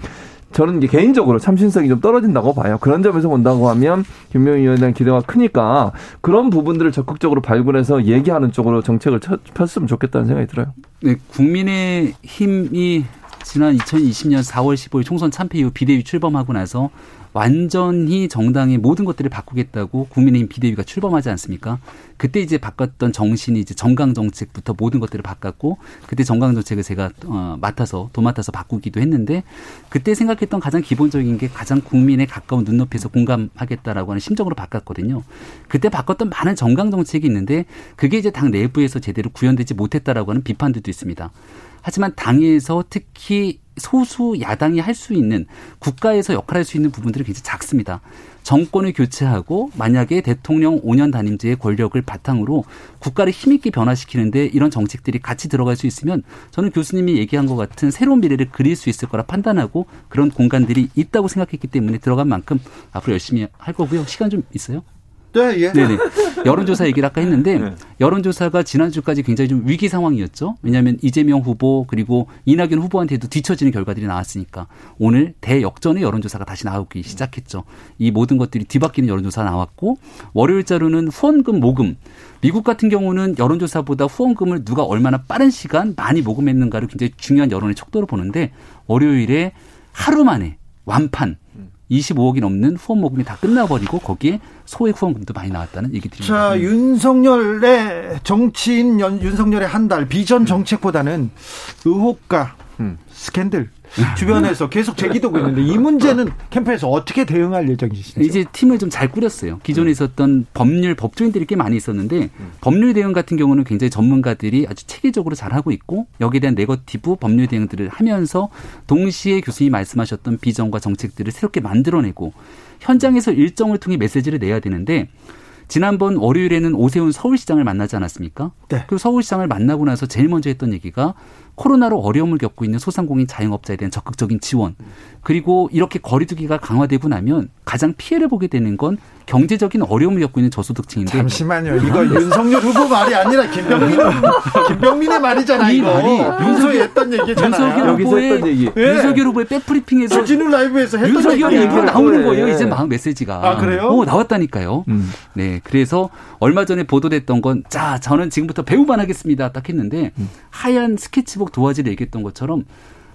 저는 이제 개인적으로 참신성이 좀 떨어진다고 봐요. 그런 점에서 본다고 하면 김명희 의원에 대한 기대가 크니까 그런 부분들을 적극적으로 발굴해서 얘기하는 쪽으로 정책을 쳐- 폈으면 좋겠다는 생각이 들어요. 네, 국민의 힘이 지난 2020년 4월 15일 총선 참패 이후 비대위 출범하고 나서 완전히 정당의 모든 것들을 바꾸겠다고 국민의힘 비대위가 출범하지 않습니까? 그때 이제 바꿨던 정신이 이제 정강 정책부터 모든 것들을 바꿨고 그때 정강 정책을 제가 어, 맡아서 도맡아서 바꾸기도 했는데 그때 생각했던 가장 기본적인 게 가장 국민에 가까운 눈높이에서 공감하겠다라고 하는 심정으로 바꿨거든요. 그때 바꿨던 많은 정강 정책이 있는데 그게 이제 당 내부에서 제대로 구현되지 못했다라고 하는 비판들도 있습니다. 하지만 당에서 특히 소수 야당이 할 수 있는 국가에서 역할할 수 있는 부분들이 굉장히 작습니다. 정권을 교체하고 만약에 대통령 5년 단임제의 권력을 바탕으로 국가를 힘있게 변화시키는데 이런 정책들이 같이 들어갈 수 있으면 저는 교수님이 얘기한 것 같은 새로운 미래를 그릴 수 있을 거라 판단하고 그런 공간들이 있다고 생각했기 때문에 들어간 만큼 앞으로 열심히 할 거고요. 시간 좀 있어요? 네, 예. 네네. 여론조사 얘기를 아까 했는데 네. 여론조사가 지난주까지 굉장히 좀 위기 상황이었죠. 왜냐하면 이재명 후보 그리고 이낙연 후보한테도 뒤처지는 결과들이 나왔으니까 오늘 대역전의 여론조사가 다시 나오기 시작했죠. 이 모든 것들이 뒤바뀌는 여론조사 나왔고 월요일자로는 후원금 모금 미국 같은 경우는 여론조사보다 후원금을 누가 얼마나 빠른 시간 많이 모금했는가를 굉장히 중요한 여론의 척도로 보는데 월요일에 하루 만에 완판 25억이 넘는 후원 모금이 다 끝나버리고 거기에 소액 후원금도 많이 나왔다는 얘기 드립니다. 자, 윤석열의 정치인 연, 윤석열의 한 달 비전 정책보다는 의혹과 음. 스캔들 주변에서 계속 제기되고 있는데 이 문제는 캠프에서 어떻게 대응할 예정이시죠? 이제 팀을 좀 잘 꾸렸어요. 기존에 있었던 법률 법조인들이 꽤 많이 있었는데 법률 대응 같은 경우는 굉장히 전문가들이 아주 체계적으로 잘 하고 있고 여기에 대한 네거티브 법률 대응들을 하면서 동시에 교수님이 말씀하셨던 비전과 정책들을 새롭게 만들어내고 현장에서 일정을 통해 메시지를 내야 되는데 지난번 월요일에는 오세훈 서울시장을 만나지 않았습니까? 네. 그 서울시장을 만나고 나서 제일 먼저 했던 얘기가 코로나로 어려움을 겪고 있는 소상공인 자영업자에 대한 적극적인 지원 그리고 이렇게 거리두기가 강화되고 나면 가장 피해를 보게 되는 건 경제적인 어려움을 겪고 있는 저소득층인데 잠시만요 이거 윤석열 후보 말이 아니라 김병민 김병민의 말이잖아요. 이 말이 윤석이 했던 얘기잖아요. 윤석열 후보의 얘기. 네. 윤석열 후보의 백프리핑에서 주진우 라이브에서 했던 윤석열 얘기가 나오는 거예요. 이제 막 메시지가 아 그래요? 오, 나왔다니까요. 음. 네 그래서 얼마 전에 보도됐던 건 자 저는 지금부터 배우만 하겠습니다 딱 했는데 음. 하얀 스케치북 도화지를 얘기했던 것처럼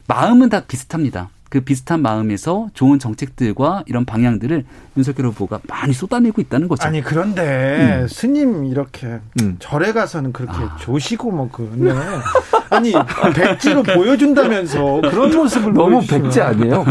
마음은 다 비슷합니다. 그 비슷한 마음에서 좋은 정책들과 이런 방향들을 윤석열 후보가 많이 쏟아내고 있다는 거죠. 아니 그런데 음. 스님 이렇게 음. 절에 가서는 그렇게 아. 조시고 뭐 그. 네. 아니 백지로 보여준다면서 그런 모습을 너무 백지 아니에요?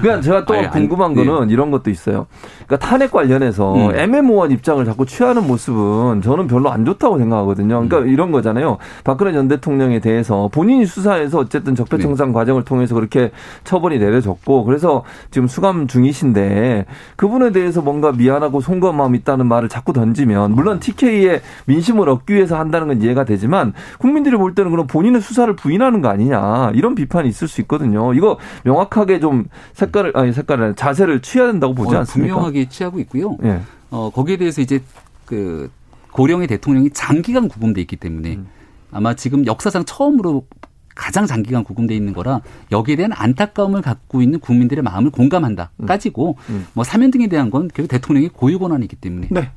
그냥 제가 또 아니, 궁금한 아니, 거는 네. 이런 것도 있어요. 그러니까 탄핵 관련해서 음. 애매모호한 입장을 자꾸 취하는 모습은 저는 별로 안 좋다고 생각하거든요. 그러니까 음. 이런 거잖아요. 박근혜 전 대통령에 대해서 본인이 수사해서 어쨌든 적폐청산 네. 과정을 통해서 그렇게 처벌 처벌이 내려졌고 그래서 지금 수감 중이신데 그분에 대해서 뭔가 미안하고 송구한 마음이 있다는 말을 자꾸 던지면 물론 TK의 민심을 얻기 위해서 한다는 건 이해가 되지만 국민들이 볼 때는 그럼 본인의 수사를 부인하는 거 아니냐 이런 비판이 있을 수 있거든요. 이거 명확하게 좀 색깔을 아니 색깔을 자세를 취해야 된다고 보지 어, 않습니까? 분명하게 취하고 있고요. 예. 어 거기에 대해서 이제 그 고령의 대통령이 장기간 구금돼 있기 때문에 음. 아마 지금 역사상 처음으로 가장 장기간 구금돼 있는 거라 여기에 대한 안타까움을 갖고 있는 국민들의 마음을 공감한다까지고 음. 음. 뭐 사면 등에 대한 건 결국 대통령의 고유 권한이기 때문에 네.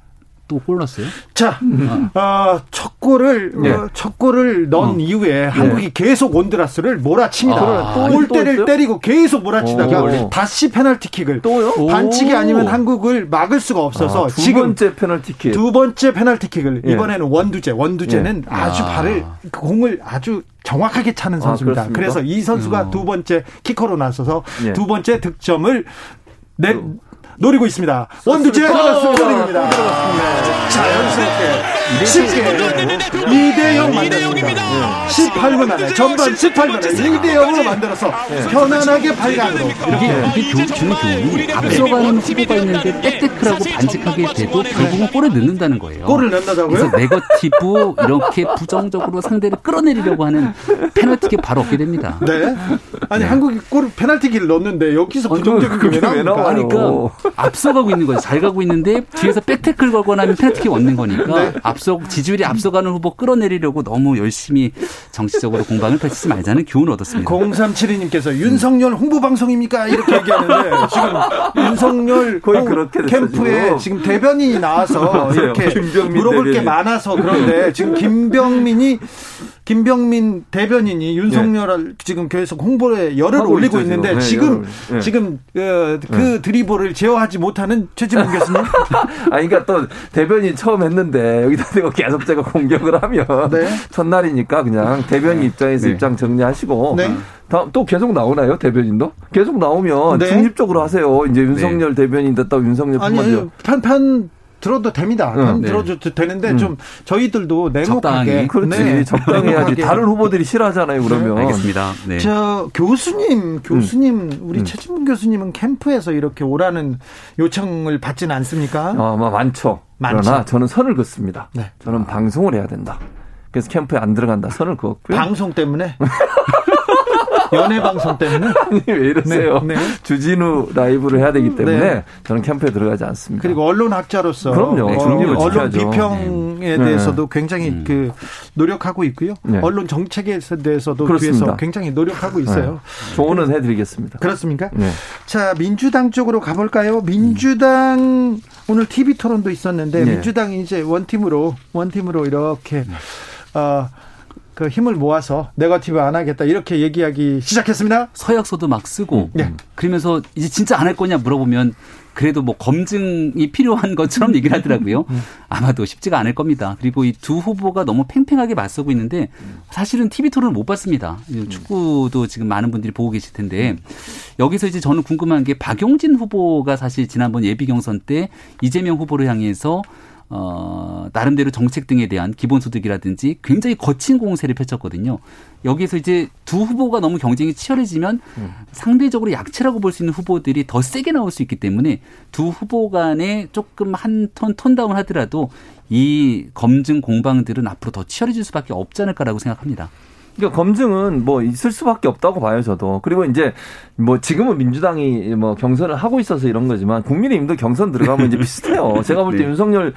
또 골랐어요? 자, 음. 어, 첫 골을 네. 어, 첫 골을 넣은 어. 이후에 네. 한국이 계속 온드라스를 몰아칩니다. 아, 골대를 때리고 계속 몰아치다가 오. 다시 페널티킥을 또요? 반칙이 아니면 한국을 막을 수가 없어서 아, 두 지금 번째 페널티킥 두 번째 페널티킥을 예. 이번에는 원두재 원두재는 예. 아주 아. 발을 공을 아주 정확하게 차는 아, 선수입니다. 아, 그래서 이 선수가 음. 두 번째 키커로 나서서 예. 두 번째 득점을 내, 노리고 있습니다. 원두재 들어갔습니다. 자연스럽게 쉽게 2대0 만들었습니다. 18분 안에 전반 18분에 2대0으로 만들어서 편안하게 8강으로 이게 이게 주는 교훈이 앞서가는 후보가 있는데 빽빽하고 반칙하게 돼도 결국은 골을 넣는다는 거예요. 골을 넣는다고요? 그래서 네거티브 이렇게 부정적으로 상대를 끌어내리려고 하는 페널티킥 바로 얻게 됩니다. 네. 아니 네. 한국이 골 페널티킥을 넣는데 여기서 부정적인 게 왜 나옵니까? 그러니까 앞서가고 있는 거예요. 잘 가고 있는데 뒤에서 백태클 걸거나 하면 페널티킥 얻는 거니까 네. 앞서 지지율이 앞서가는 후보 끌어내리려고 너무 열심히 정치적으로 공방을 펼치지 말자는 교훈을 얻었습니다. 0372님께서 윤석열 홍보 방송입니까? 이렇게 얘기하는데 지금 윤석열 거의 그렇게 캠프에 지금 대변인이 나와서 이렇게 물어볼 대변인. 게 많아서 그런데 지금 김병민이 김병민 대변인이 윤석열을 네. 지금 계속 홍보에 열을 올리고 있는데 네, 지금 네. 지금 그, 그 네. 드리블을 제어하지 못하는 최진봉 교수님. 아, 그러니까 또 대변인 처음 했는데 여기다 대고 계속 제가 공격을 하면 네. 첫날이니까 그냥 대변인 네. 입장에서 입장 정리하시고. 다음 또 계속 나오나요 대변인도? 계속 나오면 중립적으로 하세요. 이제 윤석열 대변인 됐다고 윤석열뿐만 아니 편편 들어도 됩니다. 응, 네. 들어도 되는데 음. 좀 저희들도 냉혹하게 그렇지 네. 적당해야지. 다른 후보들이 싫어하잖아요. 그러면 네. 알겠습니다. 네. 저 교수님, 교수님 음. 우리 음. 최진문 교수님은 캠프에서 이렇게 오라는 요청을 받지는 않습니까? 어, 뭐 많죠. 많죠. 그러나 저는 선을 긋습니다. 네. 저는 아. 방송을 해야 된다. 그래서 캠프에 안 들어간다 선을 그었고요. 방송 때문에 연애 방송 때문에 아니, 왜 이러세요? 네, 네. 주진우 라이브를 해야 되기 때문에 네. 저는 캠프에 들어가지 않습니다. 그리고 언론학자로서 그럼요. 어, 중립을 언론 지켜야죠. 비평에 네. 대해서도 굉장히 그 노력하고 있고요. 네. 언론 정책에 대해서도 그렇습니다. 뒤에서 굉장히 노력하고 있어요. 조언은 해드리겠습니다. 그렇습니까? 네. 자, 민주당 쪽으로 가볼까요? 민주당 오늘 TV 토론도 있었는데 네. 민주당이 이제 원팀으로 원팀으로 이렇게 어, 그 힘을 모아서 네거티브 안 하겠다 이렇게 얘기하기 시작했습니다. 서약서도 막 쓰고 네. 그러면서 이제 진짜 안 할 거냐 물어보면 그래도 뭐 검증이 필요한 것처럼 얘기를 하더라고요. 아마도 쉽지가 않을 겁니다. 그리고 이 두 후보가 너무 팽팽하게 맞서고 있는데 사실은 TV 토론을 못 봤습니다. 축구도 지금 많은 분들이 보고 계실 텐데 여기서 이제 저는 궁금한 게 박용진 후보가 사실 지난번 예비 경선 때 이재명 후보를 향해서 어, 나름대로 정책 등에 대한 기본소득이라든지 굉장히 거친 공세를 펼쳤거든요. 여기서 이제 두 후보가 너무 경쟁이 치열해지면 상대적으로 약체라고 볼 수 있는 후보들이 더 세게 나올 수 있기 때문에 두 후보 간에 조금 한 톤 톤다운 하더라도 이 검증 공방들은 앞으로 더 치열해질 수밖에 없지 않을까라고 생각합니다. 그러니까 검증은 뭐 있을 수밖에 없다고 봐요, 저도. 그리고 이제 뭐 지금은 민주당이 뭐 경선을 하고 있어서 이런 거지만 국민의힘도 경선 들어가면 이제 비슷해요. 제가 볼때 네. 윤석열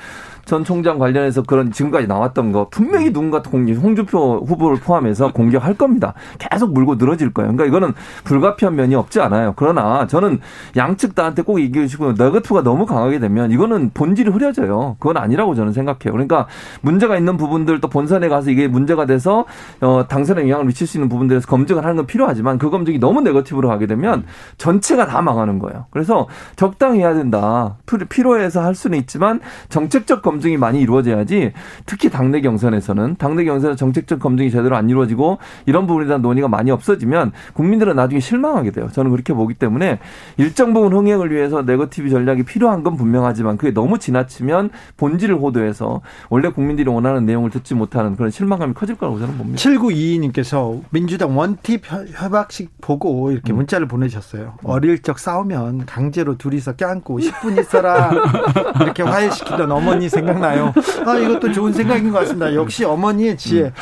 전 총장 관련해서 그런 지금까지 나왔던 거 분명히 누군가 공개, 홍준표 후보를 포함해서 공격할 겁니다. 계속 물고 늘어질 거예요. 그러니까 이거는 불가피한 면이 없지 않아요. 그러나 저는 양측 다한테 꼭 얘기해 주시고 너거투가 너무 강하게 되면 이거는 본질이 흐려져요. 그건 아니라고 저는 생각해요. 그러니까 문제가 있는 부분들 또 본선에 가서 이게 문제가 돼서 어, 당선에 영향을 미칠 수 있는 부분들에서 검증을 하는 건 필요하지만 그 검증이 너무 네거티브로 가게 되면 전체가 다 망하는 거예요. 그래서 적당히 해야 된다. 필- 필요해서 할 수는 있지만 정책적 검증 이 많이 이루어져야지 특히 당내 경선에서는 당내 경선에서 정책적 검증이 제대로 안 이루어지고 이런 부분에 대한 논의가 많이 없어지면 국민들은 나중에 실망하게 돼요. 저는 그렇게 보기 때문에 일정 부분 흥행을 위해서 네거티브 전략이 필요한 건 분명하지만 그게 너무 지나치면 본질을 호도해서 원래 국민들이 원하는 내용을 듣지 못하는 그런 실망감이 커질 거라고 저는 봅니다. 7922님께서 민주당 원팁 협- 협약식 보고 이렇게 문자를 보내셨어요. 어릴 적 싸우면 강제로 둘이서 껴안고 10분 있어라 이렇게 화해시키던 어머니 생각 나요. 아 이것도 좋은 생각인 것 같습니다. 역시 어머니의 지혜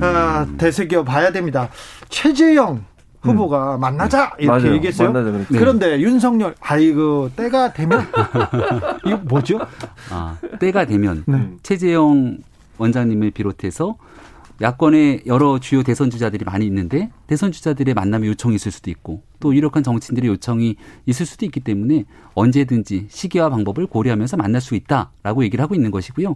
아, 되새겨 봐야 됩니다. 최재형 후보가 만나자 이렇게 맞아요. 얘기했어요. 만나자. 그런데 윤석열 아이고 때가 되면 이거 뭐죠? 아, 때가 되면 네. 최재형 원장님을 비롯해서 야권의 여러 주요 대선 주자들이 많이 있는데 대선 주자들의 만남의 요청이 있을 수도 있고 또 유력한 정치인들의 요청이 있을 수도 있기 때문에 언제든지 시기와 방법을 고려하면서 만날 수 있다라고 얘기를 하고 있는 것이고요.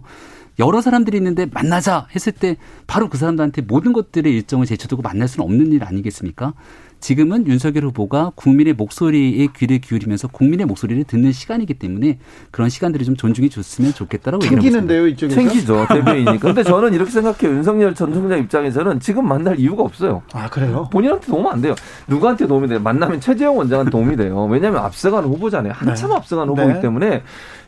여러 사람들이 있는데 만나자 했을 때 바로 그 사람들한테 모든 것들의 일정을 제쳐두고 만날 수는 없는 일 아니겠습니까? 지금은 윤석열 후보가 국민의 목소리에 귀를 기울이면서 국민의 목소리를 듣는 시간이기 때문에 그런 시간들을 좀 존중해 줬으면 좋겠다라고 얘기를. 챙기는데요 이쪽에서? 챙기죠 대변인이니까. 근데 저는 이렇게 생각해요. 윤석열 전 총장 입장에서는 지금 만날 이유가 없어요. 아 그래요? 본인한테 도움 안 돼요. 누구한테 도움이 돼요? 만나면 최재형 원장한테 도움이 돼요. 왜냐하면 앞서가는 후보잖아요. 한참 네. 앞서가는 후보이기 네. 때문에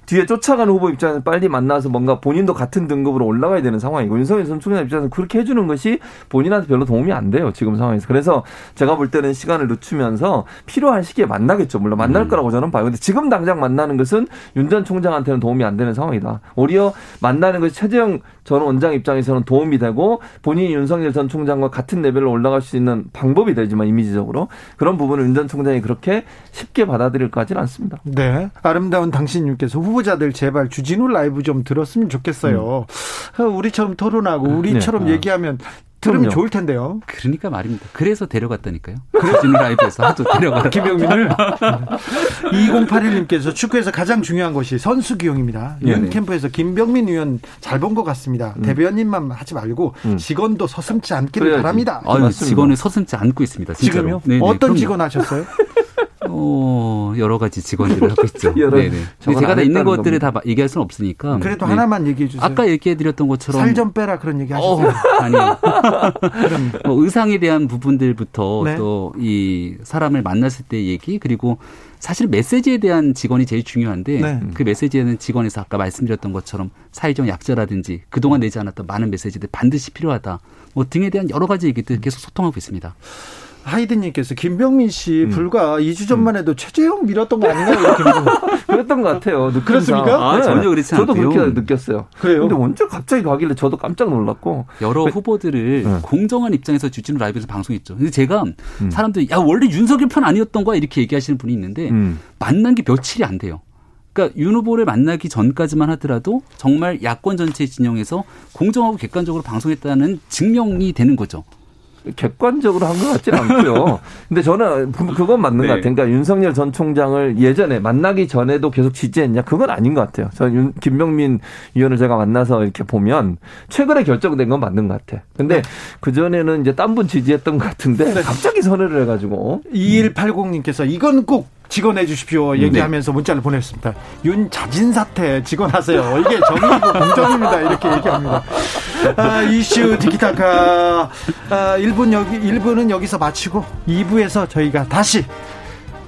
뒤에 쫓아가는 후보 입장에서 빨리 만나서 뭔가 본인도 같은 등급으로 올라가야 되는 상황이고 윤석열 전 총장 입장에서 그렇게 해주는 것이 본인한테 별로 도움이 안 돼요. 지금 상황에서. 그래서 제가 볼 때는 시간을 늦추면서 필요한 시기에 만나겠죠. 물론 만날 거라고 저는 봐요. 근데 지금 당장 만나는 것은 윤 전 총장한테는 도움이 안 되는 상황이다. 오히려 만나는 것이 최재형 전 원장 입장에서는 도움이 되고 본인이 윤석열 전 총장과 같은 레벨로 올라갈 수 있는 방법이 되지만 이미지적으로 그런 부분을 윤 전 총장이 그렇게 쉽게 받아들일 것 같지는 않습니다. 네. 아름다운 당신님께서 후보자들 제발 주진우 라이브 좀 들었으면 좋겠어요. 어, 우리처럼 토론하고 우리처럼 네. 얘기하면 들으면 그럼요. 좋을 텐데요. 그러니까 말입니다. 그래서 데려갔다니까요. 주진 라이브에서 하도 데려가. 김영민을 2081님께서 축구에서 가장 중요한 것이 선수 기용입니다. 네네. 윤 캠프에서 김병민 의원 잘 본 것 같습니다. 대변인만 하지 말고 음. 직원도 서슴지 않기를 그래야지. 바랍니다. 아유. 직원을 서슴지 않고 있습니다. 진짜로. 지금요? 네네, 어떤 그럼요. 직원 하셨어요? 어, 여러 가지 직원들을 하고 있죠. 여러- 네네. 제가 안다 있는 것들을 다 겁니다. 얘기할 수는 없으니까. 그래도 네. 하나만 얘기해 주세요. 아까 얘기해 드렸던 것처럼. 살 좀 빼라 그런 얘기 어, 하셨어요. 아니요. 뭐 의상에 대한 부분들부터 네. 또이 사람을 만났을 때 얘기 그리고 사실 메시지에 대한 직원이 제일 중요한데 네. 그 메시지에는 직원에서 아까 말씀드렸던 것처럼 사회적 약자라든지 그동안 내지 않았던 많은 메시지들 반드시 필요하다. 뭐 등에 대한 여러 가지 얘기들 계속 소통하고 있습니다. 하이든님께서 김병민 씨 음. 불과 2주 전만 해도 최재형 밀었던 거 아닌가요? 이렇게. 그랬던 것 같아요. 느낌상. 그렇습니까? 아, 전혀 그렇지 저도 않고요. 그렇게 느꼈어요. 그래요? 근데 언제 갑자기 가길래 저도 깜짝 놀랐고. 여러 후보들을 네. 공정한 입장에서 주진우 라이브에서 방송했죠. 근데 제가 음. 사람들이 야 원래 윤석열 편 아니었던 거야 이렇게 얘기하시는 분이 있는데 음. 만난 게 며칠이 안 돼요. 그러니까 윤 후보를 만나기 전까지만 하더라도 정말 야권 전체 진영에서 공정하고 객관적으로 방송했다는 증명이 되는 거죠. 객관적으로 한 것 같지는 않고요. 근데 저는 그- 그건 맞는 네. 것 같아요. 그러니까 윤석열 전 총장을 예전에 만나기 전에도 계속 지지했냐? 그건 아닌 것 같아요. 저 윤, 김병민 의원을 제가 만나서 이렇게 보면 최근에 결정된 건 맞는 것 같아. 근데 그 전에는 이제 딴 분 지지했던 것 같은데 갑자기 선회를 해가지고 2180님께서 이건 꼭 직원해 주십시오 얘기하면서 문자를 보냈습니다. 윤 자진 사퇴 직원하세요. 이게 정의고 공정입니다. 이렇게 얘기합니다. 아, 이슈 티키타카 아, 1분 여기 1분은 여기서 마치고 2부에서 저희가 다시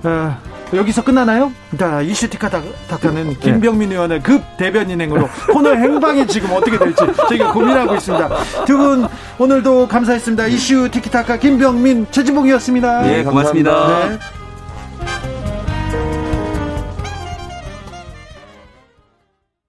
아, 여기서 끝나나요? 자, 이슈 티키타카는 김병민 의원의 급 대변 인행으로 코너 행방이 지금 어떻게 될지 저희가 고민하고 있습니다. 두 분 오늘도 감사했습니다. 이슈 티키타카 김병민 최진봉이었습니다. 예, 고맙습니다. 네.